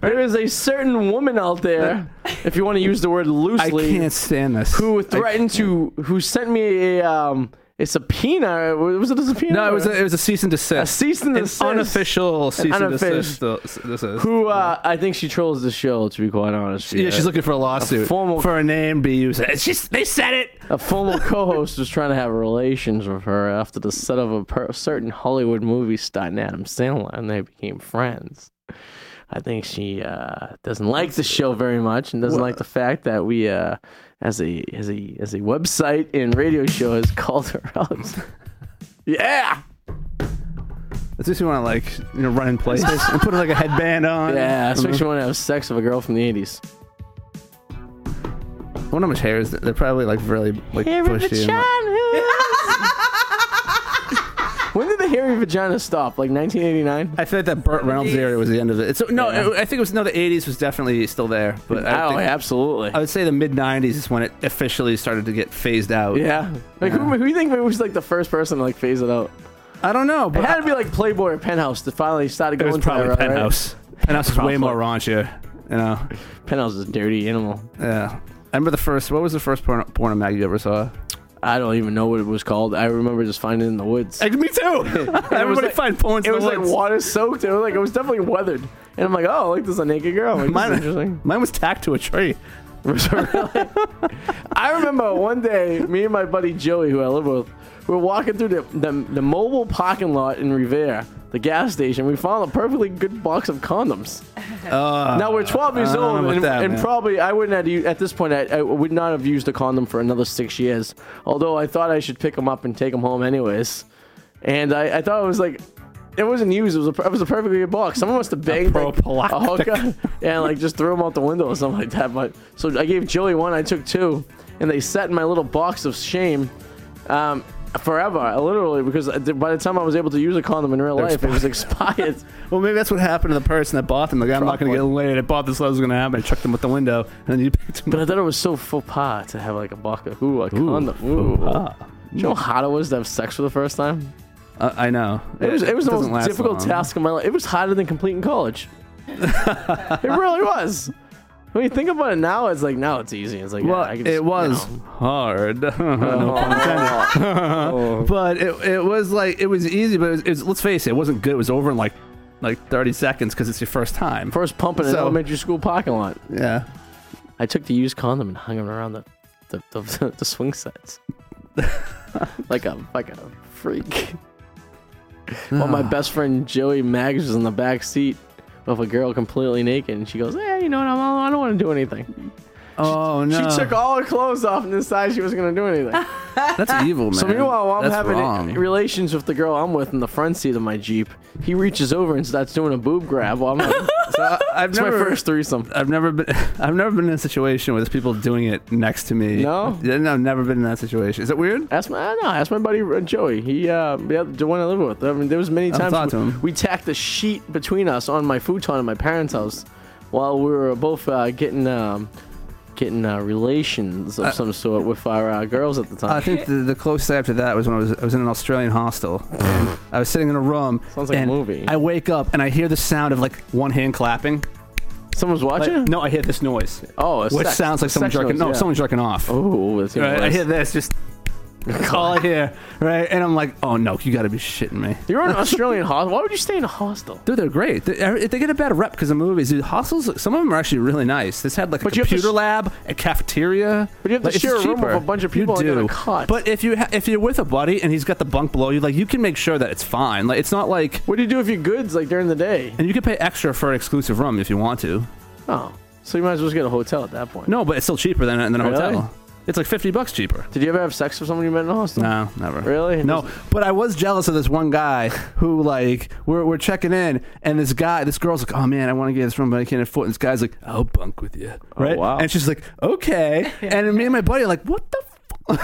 there is a certain woman out there, if you want to use the word loosely. I can't stand this. who threatened to, who sent me a, um, a subpoena. Was it a subpoena? No, it was a, it was a cease and desist. A cease and An desist. unofficial cease and unofficial- desist. uh, Who uh, I think she trolls the show. To be quite honest, yeah, she's looking for a lawsuit A formal- for a name be used. It's just they said it. A former co-host was trying to have relations with her after the set of a per- certain Hollywood movie starring Adam Sandler, and they became friends. I think she uh, doesn't like the show very much, and doesn't like the fact that we, uh, as a as a as a website and radio show, has called her out. yeah, That's just you want to like you know run in place and put like a headband on. yeah. Especially want to have sex with a girl from the '80s. I wonder how much hair is. They're probably like really like bushy. and, like- when did the hairy vagina stop? Like 1989? I feel like that Burt Reynolds era was the end of it. It's, no, Yeah. I think it was no. The '80s was definitely still there, but I, Oh, think, absolutely. I would say the mid '90s is when it officially started to get phased out. Yeah. Like who, who do you think was like the first person to like phase it out? I don't know, It but had to be like Playboy or Penthouse that finally started it going was probably to that, right? Penthouse. Penthouse is way Probably. more raunchier. You know, Penthouse is a dirty animal. yeah. I remember the first. What was the first porn, porno mag you ever saw? I don't even know what it was called. I remember just finding it in the woods. Like, me too. Everybody like- find. It was like water soaked. It was like it was definitely weathered. And I'm like, oh, like this is a naked girl. Like, Mine, interesting. mine was tacked to a tree. Was it really? I remember one day, me and my buddy Joey, who I live with, we were walking through the, the, the mobile parking lot in Revere, the gas station. We found a perfectly good box of condoms. Uh, Now we're 12 years I don't know old, and, that, and probably I wouldn't have at this point. I, I would not have used a condom for another six years. Although I thought I should pick them up and take them home anyways. And I, I thought it was like it wasn't used. It was a it was a perfectly good box. Someone must have banged like, a hooker and like just threw them out the window or something like that. But so I gave Joey one. I took two, and they sat in my little box of shame. Um, forever, literally, because by the time I was able to use a condom in real They're life, it was expired. Well, maybe that's what happened to the person that bought them. Like, I'm not going to get laid. I bought this. What was going to happen? I chucked them with the window, and then you picked them But. I thought it was so faux pas to have like a baka. Ooh, a condom. Ooh. Ah. Do you know how hard it was to have sex for the first time? Uh, I know. It was, it was the most difficult long. task of my life. It was harder than completing college. it really was. When you think about it now, it's like now it's easy. It's like yeah, Well, I can just, it was you know. hard. No pun intended. Oh. but it, it was like it was easy. But it was, it was- let's face it, it wasn't good. It was over in like like 30 seconds because it's your first time. First pump in elementary school parking lot. yeah. I took the used condom and hung them around the the, the, the swing sets, like a like a freak. Ah. Well, my best friend Joey Maggs was in the back seat with a girl completely naked, and she goes, "Yeah, you know what? I'm, I don't want to do anything." Oh no. She took all her clothes off and decided she wasn't going to do anything. That's evil, man. So meanwhile, while I'm That's having wrong. relations with the girl I'm with in the front seat of my Jeep, he reaches over and starts doing a boob grab while I'm having, So I, I've it's never my first threesome. I've never been. I've never been in a situation where there's people doing it next to me. No? No, I've never been in that situation. Is it weird? Ask my no, ask my buddy uh, Joey. He uh, yeah, the one I live with. I mean, there was many times we, we tacked a sheet between us on my futon in my parents' house while we were both uh, getting um, getting uh, relations of Uh, some sort with our uh, girls at the time. I think the, the closest after that was when I was I was in an Australian hostel. And I was sitting in a room. Sounds like a and movie. I wake up and I hear the sound of like one hand clapping. Someone's watching. Like, no, I hear this noise, oh, a which sex- sounds like someone sex jerking. noise, No, yeah. someone's jerking off. Oh, that's even Right, I worse. hear this just. all it here, right? And I'm like, oh no, you got to be shitting me. You're in an Australian hostel. Why would you stay in a hostel? Dude, they're great. They, they get a bad rep because of movies. Dude, hostels, some of them are actually really nice. This had like a But you to computer lab, a cafeteria. But you have to Like, share a room with a bunch of You people a do. But if you ha- if you're with a buddy and he's got the bunk below you, like you can make sure that it's fine. Like it's not like, What do you do if your goods like during the day? and you can pay extra for an exclusive room if you want to. Oh, so you might as well just get a hotel at that point. No, but it's still cheaper than than a Really? hotel. It's like fifty bucks cheaper. Did you ever have sex with someone you met in a hostel? No, never. Really? No, but I was jealous of this one guy who like we're, we're checking in, and this guy, this girl's like, "Oh man, I want to get this room, but I can't afford." it." And this guy's like, "I'll bunk with you," oh, right? wow. And she's like, "Okay," and me and my buddy are like, "What the." Like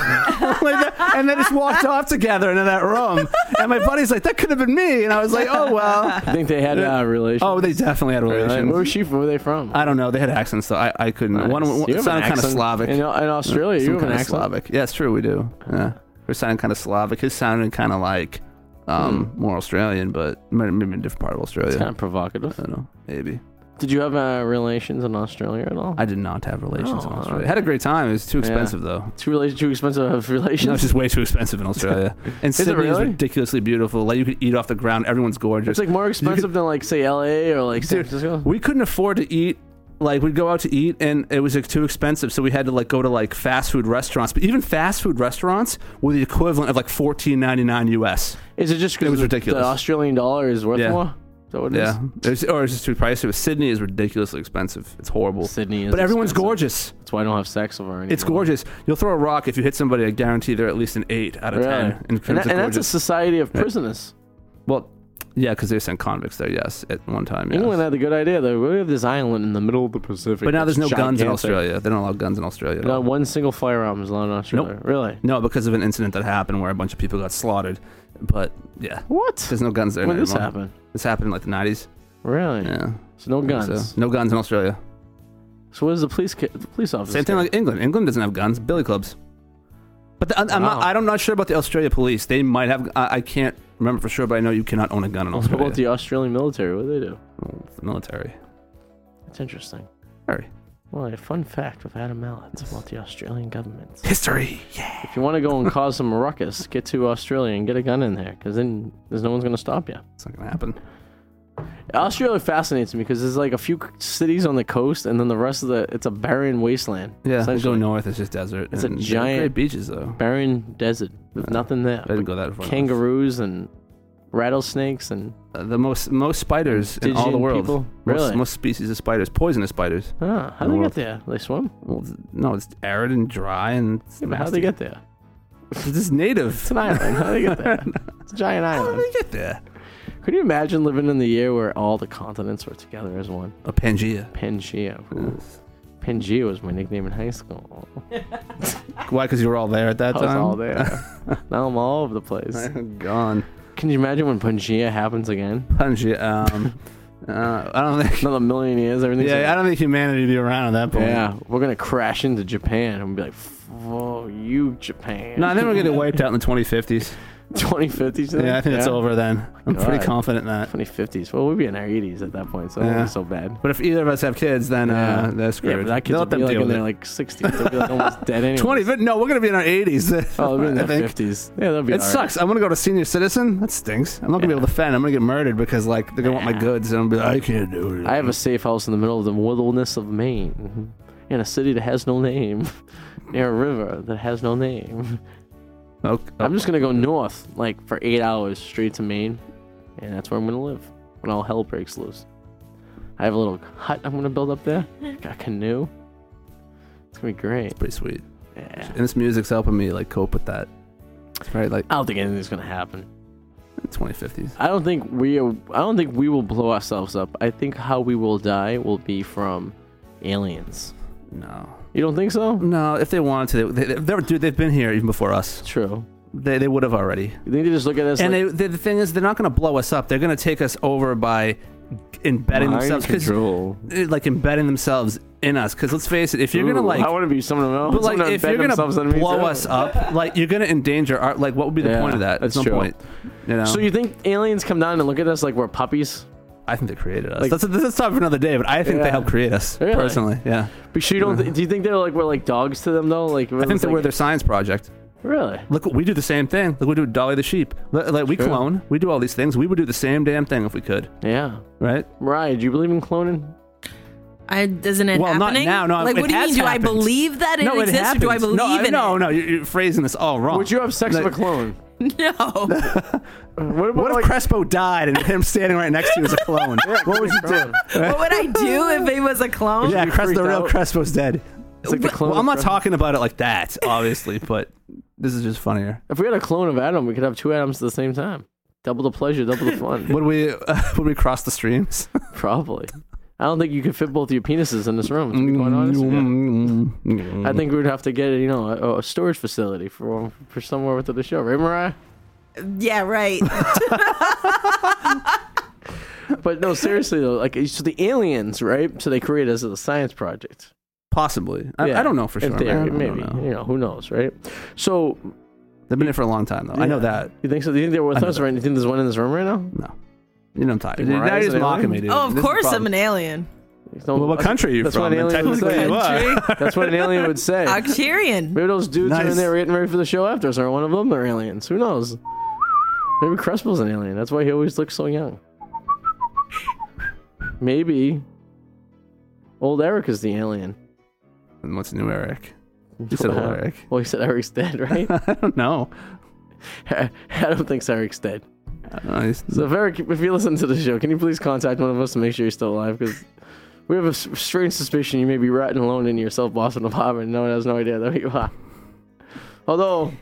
that, and they just walked off together into that room, and my buddy's like, "That could have been me," and I was like, "Oh well." I think they had uh, relations. Oh, they definitely had a relations. Where was she from? Where were they from? I don't know. They had accents, though. I, I couldn't. One, Nice. one You have sounded kind of. Slavic. In, in Australia, Some you have an kind of accent. Slavic. Yeah, it's true. We do. Yeah, we're sounding kind of Slavic. His sounded kind of like um, more Australian, but maybe maybe a different part of Australia. It's kind of provocative. I don't know. Maybe. Did you have uh, relations in Australia at all? I did not have relations in Oh, Australia. okay. Had a great time. It was too expensive though. too, rela- too expensive to have relations. No, it's just way too expensive in Australia. And it Sydney is really? ridiculously beautiful. Like you could eat off the ground. Everyone's gorgeous. it's like more expensive than like say L.A. or like San Dude, Francisco. we couldn't afford to eat like we'd go out to eat and it was like too expensive so we had to like go to like fast food restaurants but even fast food restaurants were the equivalent of like 14.99 us Is it just It because was the ridiculous. The Australian dollar is worth Yeah. more? Is that what it is? yeah it was, or it's just too pricey but sydney is ridiculously expensive it's horrible Sydney is. but everyone's expensive. gorgeous That's why I don't have sex over her anymore. it's gorgeous you'll throw a rock if you hit somebody i guarantee they're at least an 8 out of Really? 10 in And, terms that- of and that's a society of prisoners. well yeah because they sent convicts there yes at one time yes. England had a good idea though. We have this island in the middle of the Pacific. but now there's no that's guns in australia they don't allow guns in australia at. Not one single firearm is allowed in Australia. Really? No, because of an incident that happened where a bunch of people got slaughtered. But yeah, What? there's no guns there When did this anymore. happen? This happened in like the 90s. Really? Yeah, So no guns. So. No guns in Australia. So what does the police ca- the police officer? Same thing like England. England doesn't have guns. Billy clubs. But the, I'm, I'm Wow. not. I'm not sure about the Australia police. They might have. I, I can't remember for sure, but I know you cannot own a gun in Australia. What Australia. about the Australian military? What do they do? Well, it's the military. It's interesting. Very. Well, a fun fact with Adam Mallett about the Australian government. History. Yeah. If you want to go and cause some ruckus, get to Australia and get a gun in there, because then there's no one's going to stop you. It's not gonna happen. Australia fascinates me because there's like a few cities on the coast, and then the rest of the it's a barren wasteland. Yeah. We go north. It's just desert. It's a giant- Great beaches though. barren desert with nothing there. I didn't go that far. kangaroos and rattlesnakes and the most most spiders in all the world. people? Most, Really? most species of spiders, poisonous spiders. ah, how do the they world. get there? They swim. Well, no, it's arid and dry and Yeah, how do they get there? It's just native. It's an island. How do they get there? It's a giant island. How do they get there? Could you imagine living in the year where all the continents were together as one? A Pangea. Pangea. Ooh. Pangea was my nickname in high school. Why? Because you were all there at that I was time. all there. now I'm all over the place. Gone. Can you imagine when Pangea happens again? Punch Um, uh, I don't think. Another million years, everything's Yeah, I don't think humanity would be around at that point. yeah, we're gonna crash into Japan and be like, "Oh, you Japan." No, I think we're gonna get wiped out in the 2050s. 2050s. Yeah, I think it's over then. I'm pretty confident in that. 2050s. Well, we'll be in our 80s at that point, so it won't Yeah. be so bad. But if either of us have kids, then uh, they're yeah, screwed. but that kids They'll will let them be like deal in with their it. like 60s. They'll be like almost dead anyway. 20, but no, we're gonna be in our 80s. Oh, they'll be in I their 50s. Yeah, they'll be. It all right. sucks. I'm gonna go to senior citizen. That stinks. I'm not gonna be able to fend. I'm gonna get murdered because like they're gonna want my goods, and I'm gonna be like, I can't do it. I have a safe house in the middle of the wilderness of Maine, in a city that has no name, near a river that has no name. Okay. I'm just gonna go north, like for eight hours straight to Maine, and that's where I'm gonna live when all hell breaks loose. I have a little hut I'm gonna build up there. Got a canoe. It's gonna be great. pretty sweet. Yeah. And this music's helping me like cope with that. It's probably like I don't think anything's gonna happen. 2050s. I don't think we. Are, I don't think we will blow ourselves up. I think how we will die will be from aliens. No. You don't think so? No, if they wanted to, they, they, dude, they've been here even before us. True. They, they would have already. You think they just look at us and like they, the, the thing is, they're not going to blow us up. They're going to take us over by embedding mind themselves, 'cause, control? uh, like embedding themselves in us. Because let's face it, if you're going to Ooh, like, I want to be someone else. but like, someone if embed you're going themselves in to me blow too. us up, like you're going to endanger our. Like, what would be the Yeah, point of that? that's There's no true. point. You know. So you think aliens come down and look at us like we're puppies? I think they created us. Like- that's that's topic for another day. But I think Yeah. they helped create us Really? personally. Yeah. But you don't. Th- do you think they're like we're like dogs to them though? Like I think they were their science project. really. Look, we do the same thing. Look, we do Dolly the sheep. Li- Like we True. clone. We do all these things. We would do the same damn thing if we could, Yeah. right? Right. Do you believe in cloning? I, isn't it Well, not now, no, like, it what do you has mean? Do I believe that it no, it exists, or do I believe no, I- in no, it? no, you're, you're phrasing this all wrong. Would you have sex Like- with a clone? No. What about What if like, Crespo died and him standing right next to you as a clone? what would you do? what would I do if he was a clone? Yeah, you Cres- the real out? Crespo's dead. It's like the clone Well, I'm not Cres- talking about it like that, obviously, but this is just funnier. If we had a clone of Adam, we could have two Adams at the same time. Double the pleasure, double the fun. Would we uh, would we cross the streams? Probably. I don't think you could fit both your penises in this room. To be quite honest, with you. Mm-hmm. I think we would have to get you know a, a storage facility for for somewhere within the show, right, Mariah? Yeah, right. But no, seriously though, like so the aliens, right? So they create us as a science project. Possibly. I, Yeah, I don't know for sure. theory, man. I don't maybe know. you know who knows, right? So They've been here for a long time, though. I know that. you think so? Do you think they're with I us that. right? You think there's one in this room right now? No. You know what I'm talking. Think Now Mariah's you're just mocking me, dude. oh, of This is course I'm problem. an alien. No, Well, what country are you that's from? What an And alien would technically say. you are. That's what an alien would say. Octarian. Maybe those dudes are in there getting ready for the show after us, or one of them are aliens. Who knows? Maybe Crespo's an alien. That's why he always looks so young. Maybe old Eric is the alien. And what's new, Eric? You said old Eric. Well, he said Eric's dead, right? I don't know. I don't think Eric's dead. I don't know. He's- So, if Eric, if you listen to the show, can you please contact one of us to make sure you're still alive? Because we have a s- strange suspicion you may be rotting alone in your self Boston apartment. No one has no idea that you are. Although,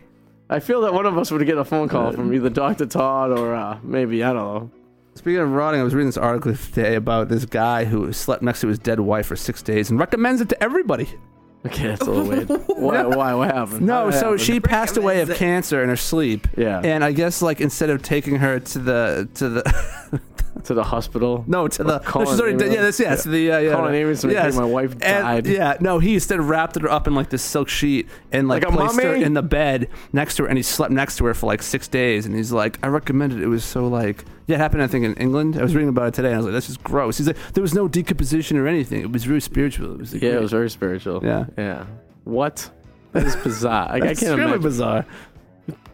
I feel that one of us would get a phone call from either Dr. Todd or uh, maybe, I don't know. Speaking of rotting, I was reading this article today about this guy who slept next to his dead wife for six days and recommends it to everybody. Okay, that's a little weird. Why? Why? What happened? No, How did that so happen? she passed away of Recommends it. cancer in her sleep. Yeah. And I guess like instead of taking her to the to the to the hospital. no to the Call no, she's already dead. Yeah, ambulance. that's yeah, to the uh, yeah. Call an ambulance to make yes. sure my wife And- died. yeah, no, he instead wrapped her up in like this silk sheet and like, Like a placed her mummy? in the bed next to her, and he slept next to her for like six days. And he's like, I recommended it. It was so like yeah, it happened I think in England. I was reading about it today, and I was like, that's just gross. He's like, there was no decomposition or anything. It was really spiritual. It was like, Yeah, it was very spiritual. Yeah. Yeah. What? That is bizarre. Like, I can't really imagine. bizarre.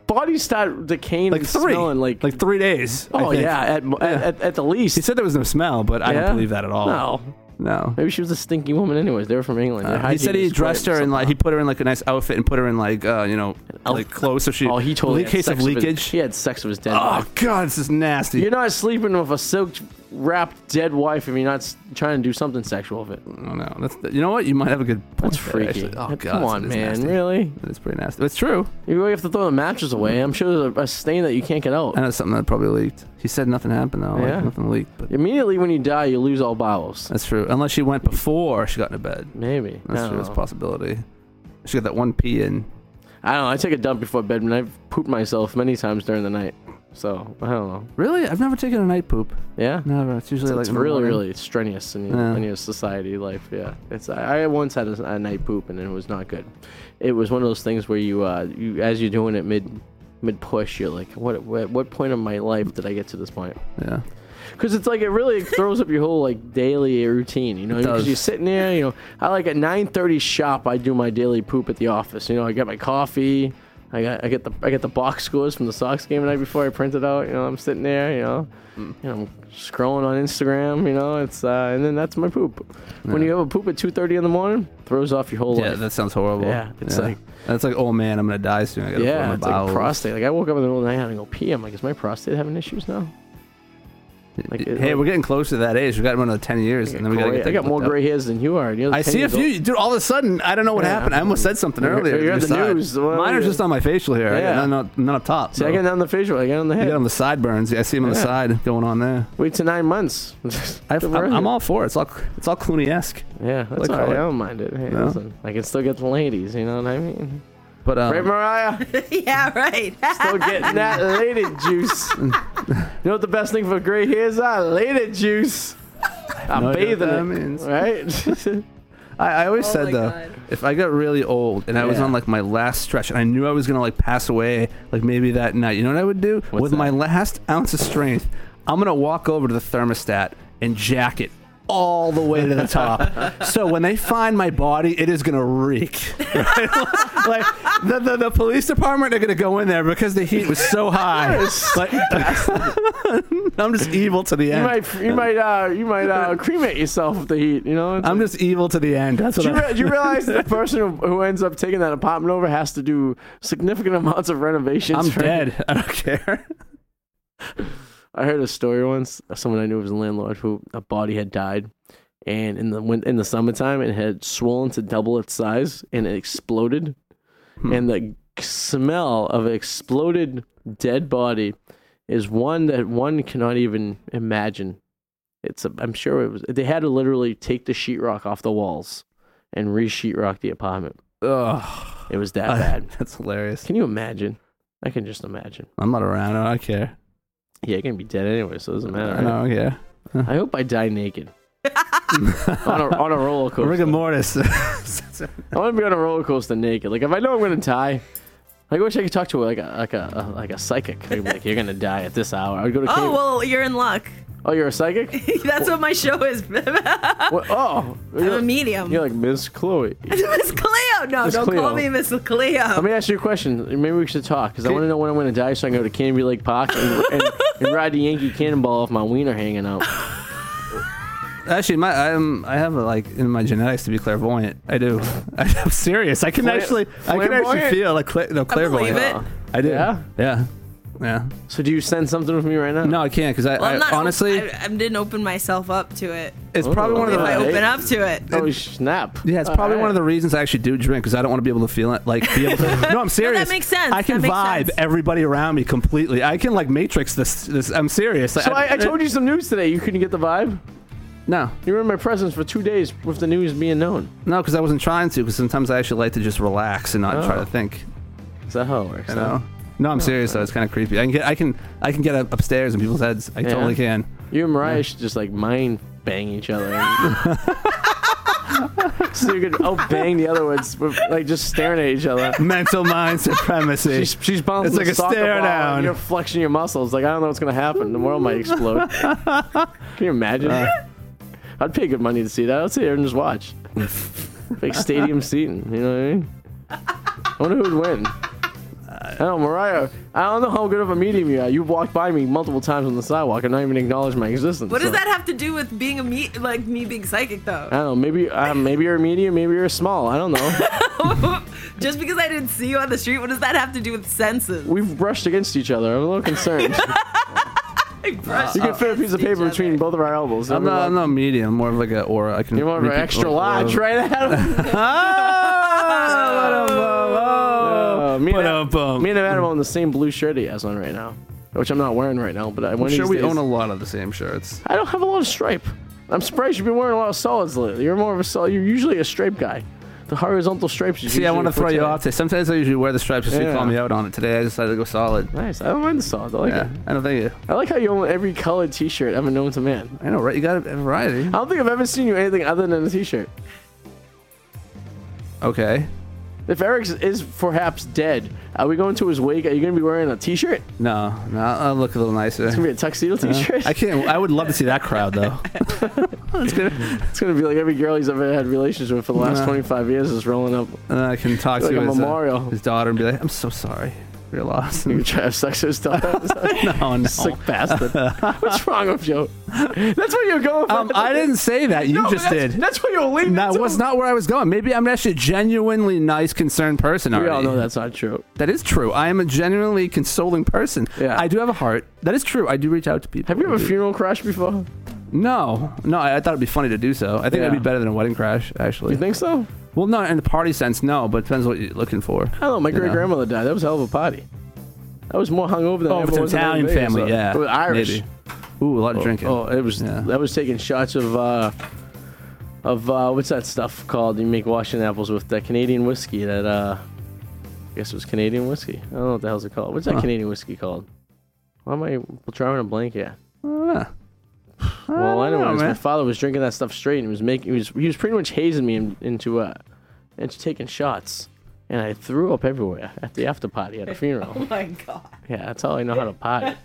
Bodies start decaying Like three, smelling like. like three days. Oh yeah, at, mo- at, at, at the least. He said there was no smell, but I don't believe that at all. no. No. Maybe she was a stinky woman. Anyways, they were from England. Uh, he said he dressed her in like he put her in like a nice outfit and put her in like uh, you know like clothes so she Oh, he totally in had case of sex with his- leakage. he had sex with his dead Oh god, this is nasty. You're not sleeping with a silk wrapped dead wife if you're not s- trying to do something sexual with it? I don't know. That's you know what? You might have a good point. That's there, freaky. actually. Oh god, Come on, it's man. nasty. Really? It's pretty nasty. It's true. You really have to throw the mattress away. I'm sure there's a, a stain that you can't get out. I know something that probably leaked. He said nothing happened though. Yeah. Like, nothing leaked. But Immediately when you die, you lose all bowels. that's true. Unless she went before she got into bed. Maybe. I That's don't true. It's a know. possibility. She got that one pee in. I don't know. I take a dump before bed, and I've pooped myself many times during the night. So I don't know. Really? I've never taken a night poop. Yeah. Never. It's usually It's, like it's in the really, morning. really strenuous in your, Yeah. in your society life. Yeah, it's. I, I once had a, a night poop and it was not good. It was one of those things where you, uh, you as you're doing it mid, mid push, you're like, what, what, what point of my life did I get to this point? Yeah. Because it's like it really throws up your whole like daily routine. You know, because does. you're sitting there. You know, I like at 9:30 shop. I do my daily poop at the office. You know, I get my coffee. I got I get the I get the box scores from the Sox game the night before I print it out. You know, I'm sitting there. You know, Mm. you know, I'm scrolling on Instagram. You know, it's uh, and then that's my poop. When you have a poop at 2:30 in the morning, throws off your whole Yeah, life. that sounds horrible. Yeah, it's like- that's like, oh man, I'm gonna die soon. I gotta yeah, yeah, it's my bowels. like prostate. Like I woke up in the middle of the night having to go pee. I'm like, is my prostate having issues now? Like, hey, we're getting close to that age. We got another ten years, and then we gotta get I got more looked up. gray hairs than you are. I see a few, dude. All of a sudden, I don't know what Yeah. happened. I almost said something You're- earlier. you're the side. news. What Mine are just on my facial hair. I Yeah. got none, none up top. See, I so. get on the facial. I get on the I head. get on the sideburns. Yeah, I see them on the side going on there. Wait till nine months. I, I'm. I'm all for it. It's all it's all Clooney esque. Yeah, that's like all right. I don't mind it. Hey, No. listen, I can still get the ladies. You know what I mean? But um, right, Mariah? yeah, right. Still getting that lady juice. you know what the best thing for gray hairs are? Lady juice. I'm No bathing that it. means. Right? I, I always Oh said though, God. if I got really old and I was on like my last stretch and I knew I was gonna like pass away, like maybe that night, you know what I would do? What's With that? my last ounce of strength, I'm gonna walk over to the thermostat and jack it all the way to the top. so when they find my body, it is gonna reek. Right? like the, the the police department are gonna go in there because the heat was so high. like, I'm just evil to the end. you might, you might, uh, you might uh, cremate yourself with the heat. You know? It's I'm like- just evil to the end. That's Do what you, I, re- do you realize the person who, ends up taking that apartment over has to do significant amounts of renovations? I'm dead. I don't care. I heard a story once. Someone I knew was a landlord who a body had died, and in the in the summertime, it had swollen to double its size, and it exploded. Hmm. And the smell of an exploded dead body is one that one cannot even imagine. It's a, I'm sure it was. They had to literally take the sheetrock off the walls and re-sheetrock the apartment. Ugh. It was that I- bad. That's hilarious. Can you imagine? I can just imagine. I'm not around. I don't care. Yeah, it can be dead anyway, so it doesn't matter. I right? don't. I hope I die naked. on, a, on a roller coaster. Rigor mortis. I want to be on a roller coaster naked. Like if I know I'm gonna die, I wish I could talk to like a like a, a like a psychic. I'd be like, you're gonna die at this hour. I'd go to. Oh Cave- well, you're in luck. Oh, you're a psychic. That's what my show is. I'm What? Oh, a you're, medium. you're like Miss Chloe. Miss Cleo. No, Miss don't Cleo. call me Miss Cleo. Let me ask you a question. Maybe we should talk because I want to know when I'm gonna die, so I can go to Canobie Lake Park and, and, and ride the Yankee Cannonball off my wiener hanging out. Actually, my I'm I have a, like in my genetics to be clairvoyant. I do. I'm serious. I can Flam- actually I can actually feel like cla- no clairvoyant. believe it. I do. Yeah? Yeah. Yeah. So do you send something with me right now? No, I can't because I, well, I'm I not honestly I, I didn't open myself up to it. it's probably one of If the I open up to it, Oh snap! Yeah, it's probably one of the reasons I actually do drink because I don't want to be able to feel it. Like, be able to. No, I'm serious. That makes sense. I can That makes vibe sense. everybody around me completely. I can like matrix this. This. I'm serious. So I, I told you some news today. You couldn't get the vibe. No, You were in my presence for two days with the news being known. no, because I wasn't trying to. Because sometimes I actually like to just relax and not try Oh. to think. Is that how it works? You know. No, I'm serious though. It's kind of creepy. I can get. I can. I can get up upstairs in people's heads. I totally can. You and Mariah should just like mind bang each other. so you could out bang the other ones, with, like just staring at each other. Mental mind supremacy. She's, she's bouncing It's like a stare down. You're flexing your muscles. Like I don't know what's gonna happen. The world might explode. Can you imagine? Uh. I'd pay good money to see that. I'd sit here and just watch. like stadium seating. You know what I mean? I wonder who'd win. I know, Mariah. I don't know how good of a medium you are. You've walked by me multiple times on the sidewalk and not even acknowledged my existence. what does that have to do with being a me like me being psychic though? I don't know. Maybe uh, maybe you're a medium. Maybe you're small. I don't know. Just because I didn't see you on the street, what does that have to do with senses? We've brushed against each other. I'm a little concerned. You can fit a piece of paper between both of our elbows. I'm not, I'm not medium. More of like a aura. I can. You're more of an extra large, right, Adam? Uh, me, and Adam, Ba-dum-bum. me and Adam own the same blue shirt he has on right now, which I'm not wearing right now. But I, I'm one sure these we days- own a lot of the same shirts. I don't have a lot of stripe. I'm surprised you've been wearing a lot of solids lately. You're more of a solid. You're usually a stripe guy. The horizontal stripes. is See, I want to throw you today. off today. Sometimes I usually wear the stripes just to Yeah. call me out on it. Today I decided to go solid. Nice. I don't mind the solid. I like Yeah, it. I don't think you. I like how you own every colored T-shirt ever known to man. I know, right? You got a variety. I don't think I've ever seen you anything other than a T-shirt. Okay. If Eric is perhaps dead, are we going to his wake? Are you going to be wearing a T-shirt? No, no, I'll look a little nicer. It's going to be a tuxedo T-shirt. I can't. I would love to see that crowd though. It's going to be like every girl he's ever had relations with for the last Nah. 25 years is rolling up And I can talk like to a his, uh, memorial. his daughter and be like, "I'm so sorry for your loss." You try to have sex with his daughter. no, no. Sick bastard. What's wrong with you? That's what you're going for. Um, I didn't say that. You No, just that's, did. That's what you're leaning That into. was not where I was going. Maybe I'm actually a genuinely nice, concerned person. We Already. all know that's not true. That is true. I am a genuinely consoling person. Yeah. I do have a heart. That is true. I do reach out to people. Have you I ever do. funeral crashed before? No, no. I, I thought it'd be funny to do so. I think Yeah. that'd be better than a wedding crash, actually. You think so? Well, no, in the party sense, no. But it depends what you're looking for. I don't know. My great grandmother died. That was a hell of a party. I was more hungover than Oh, I if ever it's was in Italian Vegas, family, though. yeah, It was Irish. maybe. Ooh, a lot of drinking. Oh, it was. Yeah. That was taking shots of uh, of uh, what's that stuff called? You make Washington apples with that Canadian whiskey. That uh, I guess it was Canadian whiskey. I don't know what the hell's it called. What's that. Canadian whiskey called? Why am I drawing a blank here? I don't know, anyways, my man. father was drinking that stuff straight, and he was making. He was he was pretty much hazing me in, into uh, into taking shots, and I threw up everywhere at the after party at a funeral. Oh my god. Yeah, that's how I know how to potty.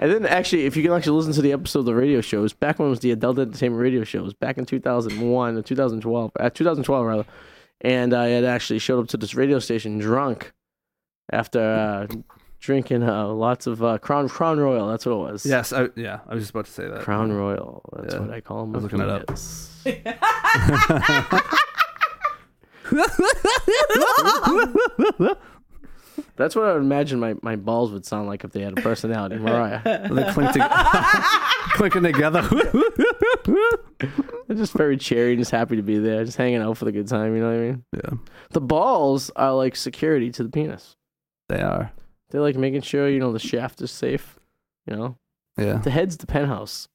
and then actually, if you can actually listen to the episode of the radio shows, back when it was the adult entertainment radio shows, back in 2001 or 2012, uh, 2012 rather, and I had actually showed up to this radio station drunk after uh, drinking uh, lots of uh, Crown Crown Royal. That's what it was. Yes, I, yeah. I was just about to say that. Crown Royal. That's Yeah. what I call them. I was looking it up. That's what I would imagine my, my balls would sound like if they had a personality, Mariah. They clink to- clinking together. They're just very cheery, just happy to be there, just hanging out for the good time. You know what I mean? yeah, The balls are like security to the penis. they are. They're like making sure you know the shaft is safe. You know, Yeah. the head's the penthouse,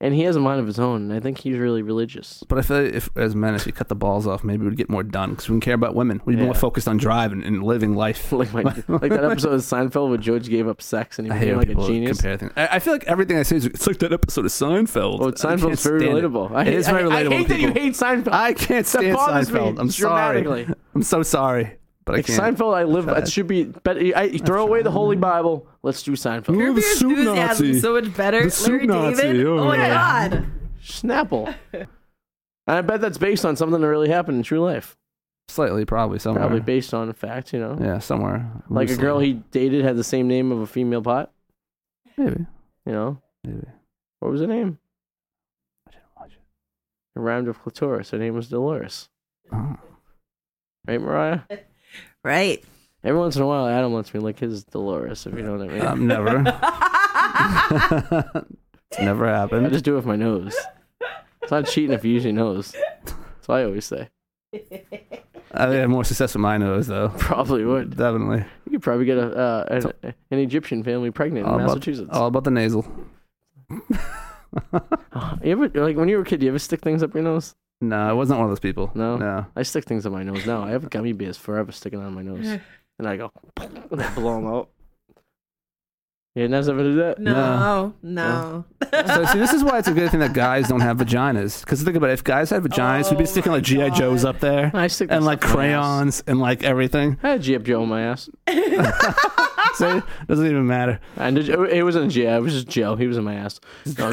and he has a mind of his own. And I think he's really religious. But I feel like if, as men, if you cut the balls off, maybe we'd get more done because we don't care about women. We'd be more focused on driving and living life. like my like that episode of Seinfeld where George gave up sex and he became like a genius. compare things. I, I feel like everything I say is it's like that episode of Seinfeld. Oh, Seinfeld's very stand it. relatable. I hate, is very I- I hate that you hate Seinfeld. I can't stand Seinfeld. I'm sorry. I'm so sorry, but I Like can't. Seinfeld, I live. It should be. But I, throw away the Holy Bible. Let's do Seinfeld. Ooh, the Your soup Nazi. so much better. The soup Larry Nazi, David. oh, Oh my yeah. god. Snapple. and I bet that's based on something that really happened in true life. Slightly, probably somewhere. Probably based on a fact, you know. Yeah, somewhere. Like a girl he dated had the same name of a female pot. Maybe. You know, Maybe. what was her name? I didn't watch it. It rhymed with clitoris. Her name was Dolores. Oh. Right, Mariah? Right. Every once in a while, Adam lets me lick his Dolores, if you know what I mean. Um, never. it's never happened. I just do it with my nose. It's not cheating if you use your nose. That's what I always say. i have more success with my nose, though. Probably would. Definitely. You could probably get a uh, an, an Egyptian family pregnant in All about, Massachusetts. all about the nasal. You ever like when you were a kid? You ever stick things up your nose? No, I wasn't one of those people. No? No. I stick things in my nose now. I have gummy bears forever sticking on my nose, and I go and I blow them out. You never ever do that? No. No. So see, this is why it's a good thing that guys don't have vaginas. Because think about it, if guys had vaginas, we'd be Oh sticking my like GI Joes up there I stick and this like up my ass. crayons and like everything. I had G.I. Joe in my ass. So it doesn't even matter. And it, it wasn't a G. It was just Joe. He was in my ass. No,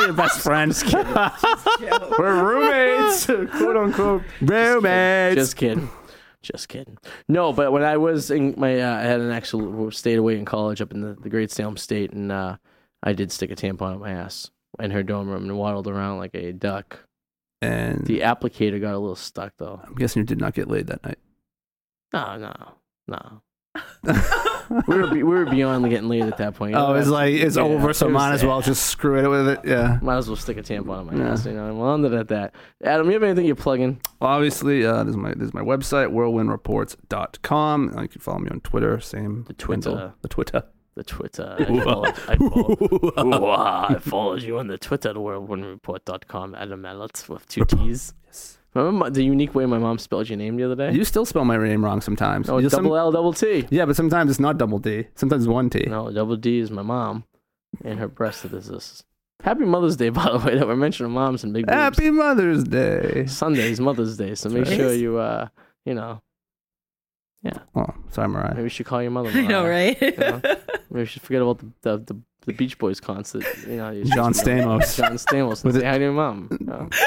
Your best friend. We're roommates, quote unquote. Roommates. Just kidding. Just kidding. No, but when I was in my, uh, I had an actual stayed away in college up in the, the Great Salem State, and uh, I did stick a tampon up my ass in her dorm room and waddled around like a duck. and The applicator got a little stuck though. I'm guessing you did not get laid that night. No, no, no. we were we were beyond getting laid at that point. you Oh, it's like it's Yeah, over, so might as well just screw it with it. Yeah. Might as well stick a tampon on my Yeah. ass, you know. And we'll end it at that. Adam, you have anything you're plugging? Well, obviously, uh, this is my this is my website, whirlwindreports.com. Uh, You can follow me on Twitter, same The Twitter. handle. the Twitter. The Twitter. I followed, I followed, I followed you on the Twitter, the worldwinreport.com, Adam Mallett with two T's. Yes. Remember my, the unique way my mom spelled your name the other day? You still spell my name wrong sometimes. Oh, You it's just- double L, double T. yeah, but sometimes it's not double D. Sometimes it's one T. No, double D is my mom, and her breast is this. Happy Mother's Day, by the way, that we're mentioning moms and big boobs. Happy Mother's Day. Sunday's Mother's Day, so make Right. sure you, uh, you know, yeah. Oh, sorry, Mariah. maybe you should call your mother. I know, Mariah. right? Yeah. Maybe you should forget about the the, the, the Beach Boys concert. You know, you John Stamos. John Stamos. And With say hi to your mom. No.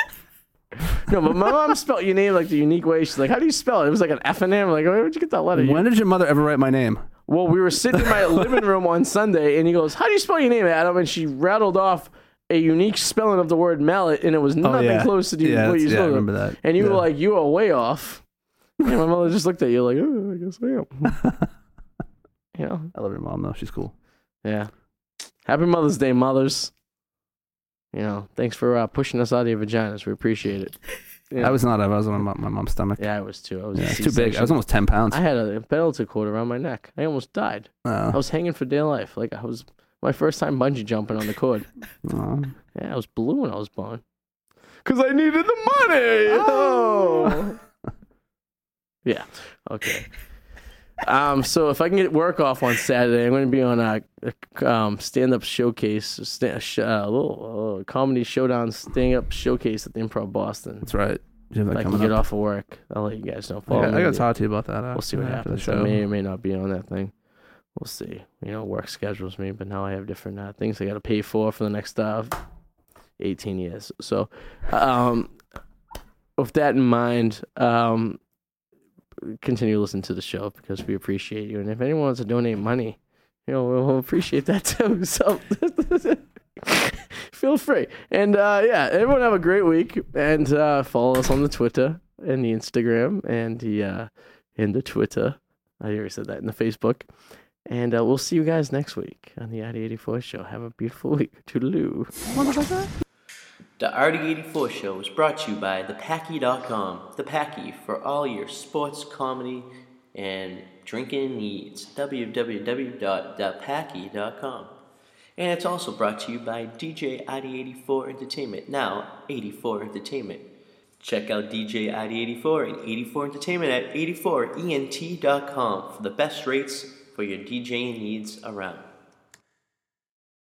no, but my mom spelled your name like the unique way. She's like, "How do you spell it?" It was like an F and M. Like, where'd you get that letter? When did your mother ever write my name? Well, we were sitting in my living room on Sunday, and he goes, "How do you spell your name, Adam?" And she rattled off a unique spelling of the word mallet, and it was oh, nothing yeah. close to the, Yeah, what you yeah, I spelled. remember that. And you Yeah. were like, "You are way off." And my mother just looked at you like, "Oh, I guess I am." you know, I love your mom though. She's cool. yeah. Happy Mother's Day, mothers. You know, thanks for uh, pushing us out of your vaginas. We appreciate it. Yeah. I was not. I was on my, my mom's stomach. Yeah, I was too. I was Yeah, it's too big. I was almost ten pounds. I had a penalty cord around my neck. I almost died. I Oh, was hanging for dear life. Like I was my first time bungee jumping on the cord. oh. Yeah, I was blue when I was born. Cause I needed the money. Oh. yeah. Okay. Um. So if I can get work off on Saturday, I'm going to be on a, a um stand-up showcase, sta- sh- uh, little uh, comedy showdown stand-up showcase at the Improv Boston. That's right. You have that I can get up. off of work, I'll let you guys know. I Follow got, me. I got to talk to you about that. We'll see what after the happens. I may or may not be on that thing. We'll see. You know, work schedules me, but now I have different uh, things I got to pay for for the next uh, 18 years. So, um, with that in mind, um, continue to listen to the show because we appreciate you. And if anyone wants to donate money, you know, we'll appreciate that too. So, feel free. And uh, yeah, everyone have a great week and uh, follow us on the Twitter and the Instagram and the uh, and the Twitter. I already said that in the Facebook. And uh, we'll see you guys next week on the Arty84 show. Have a beautiful week. Toodaloo. The Arty84 show is brought to you by ThePackie.com. The Packie for all your sports, comedy, and drinking needs. www.thepackie.com. And it's also brought to you by DJ Arty84 Entertainment, now 84 Entertainment. Check out DJ Arty84 and 84 Entertainment at 84ent.com for the best rates for your DJing needs around.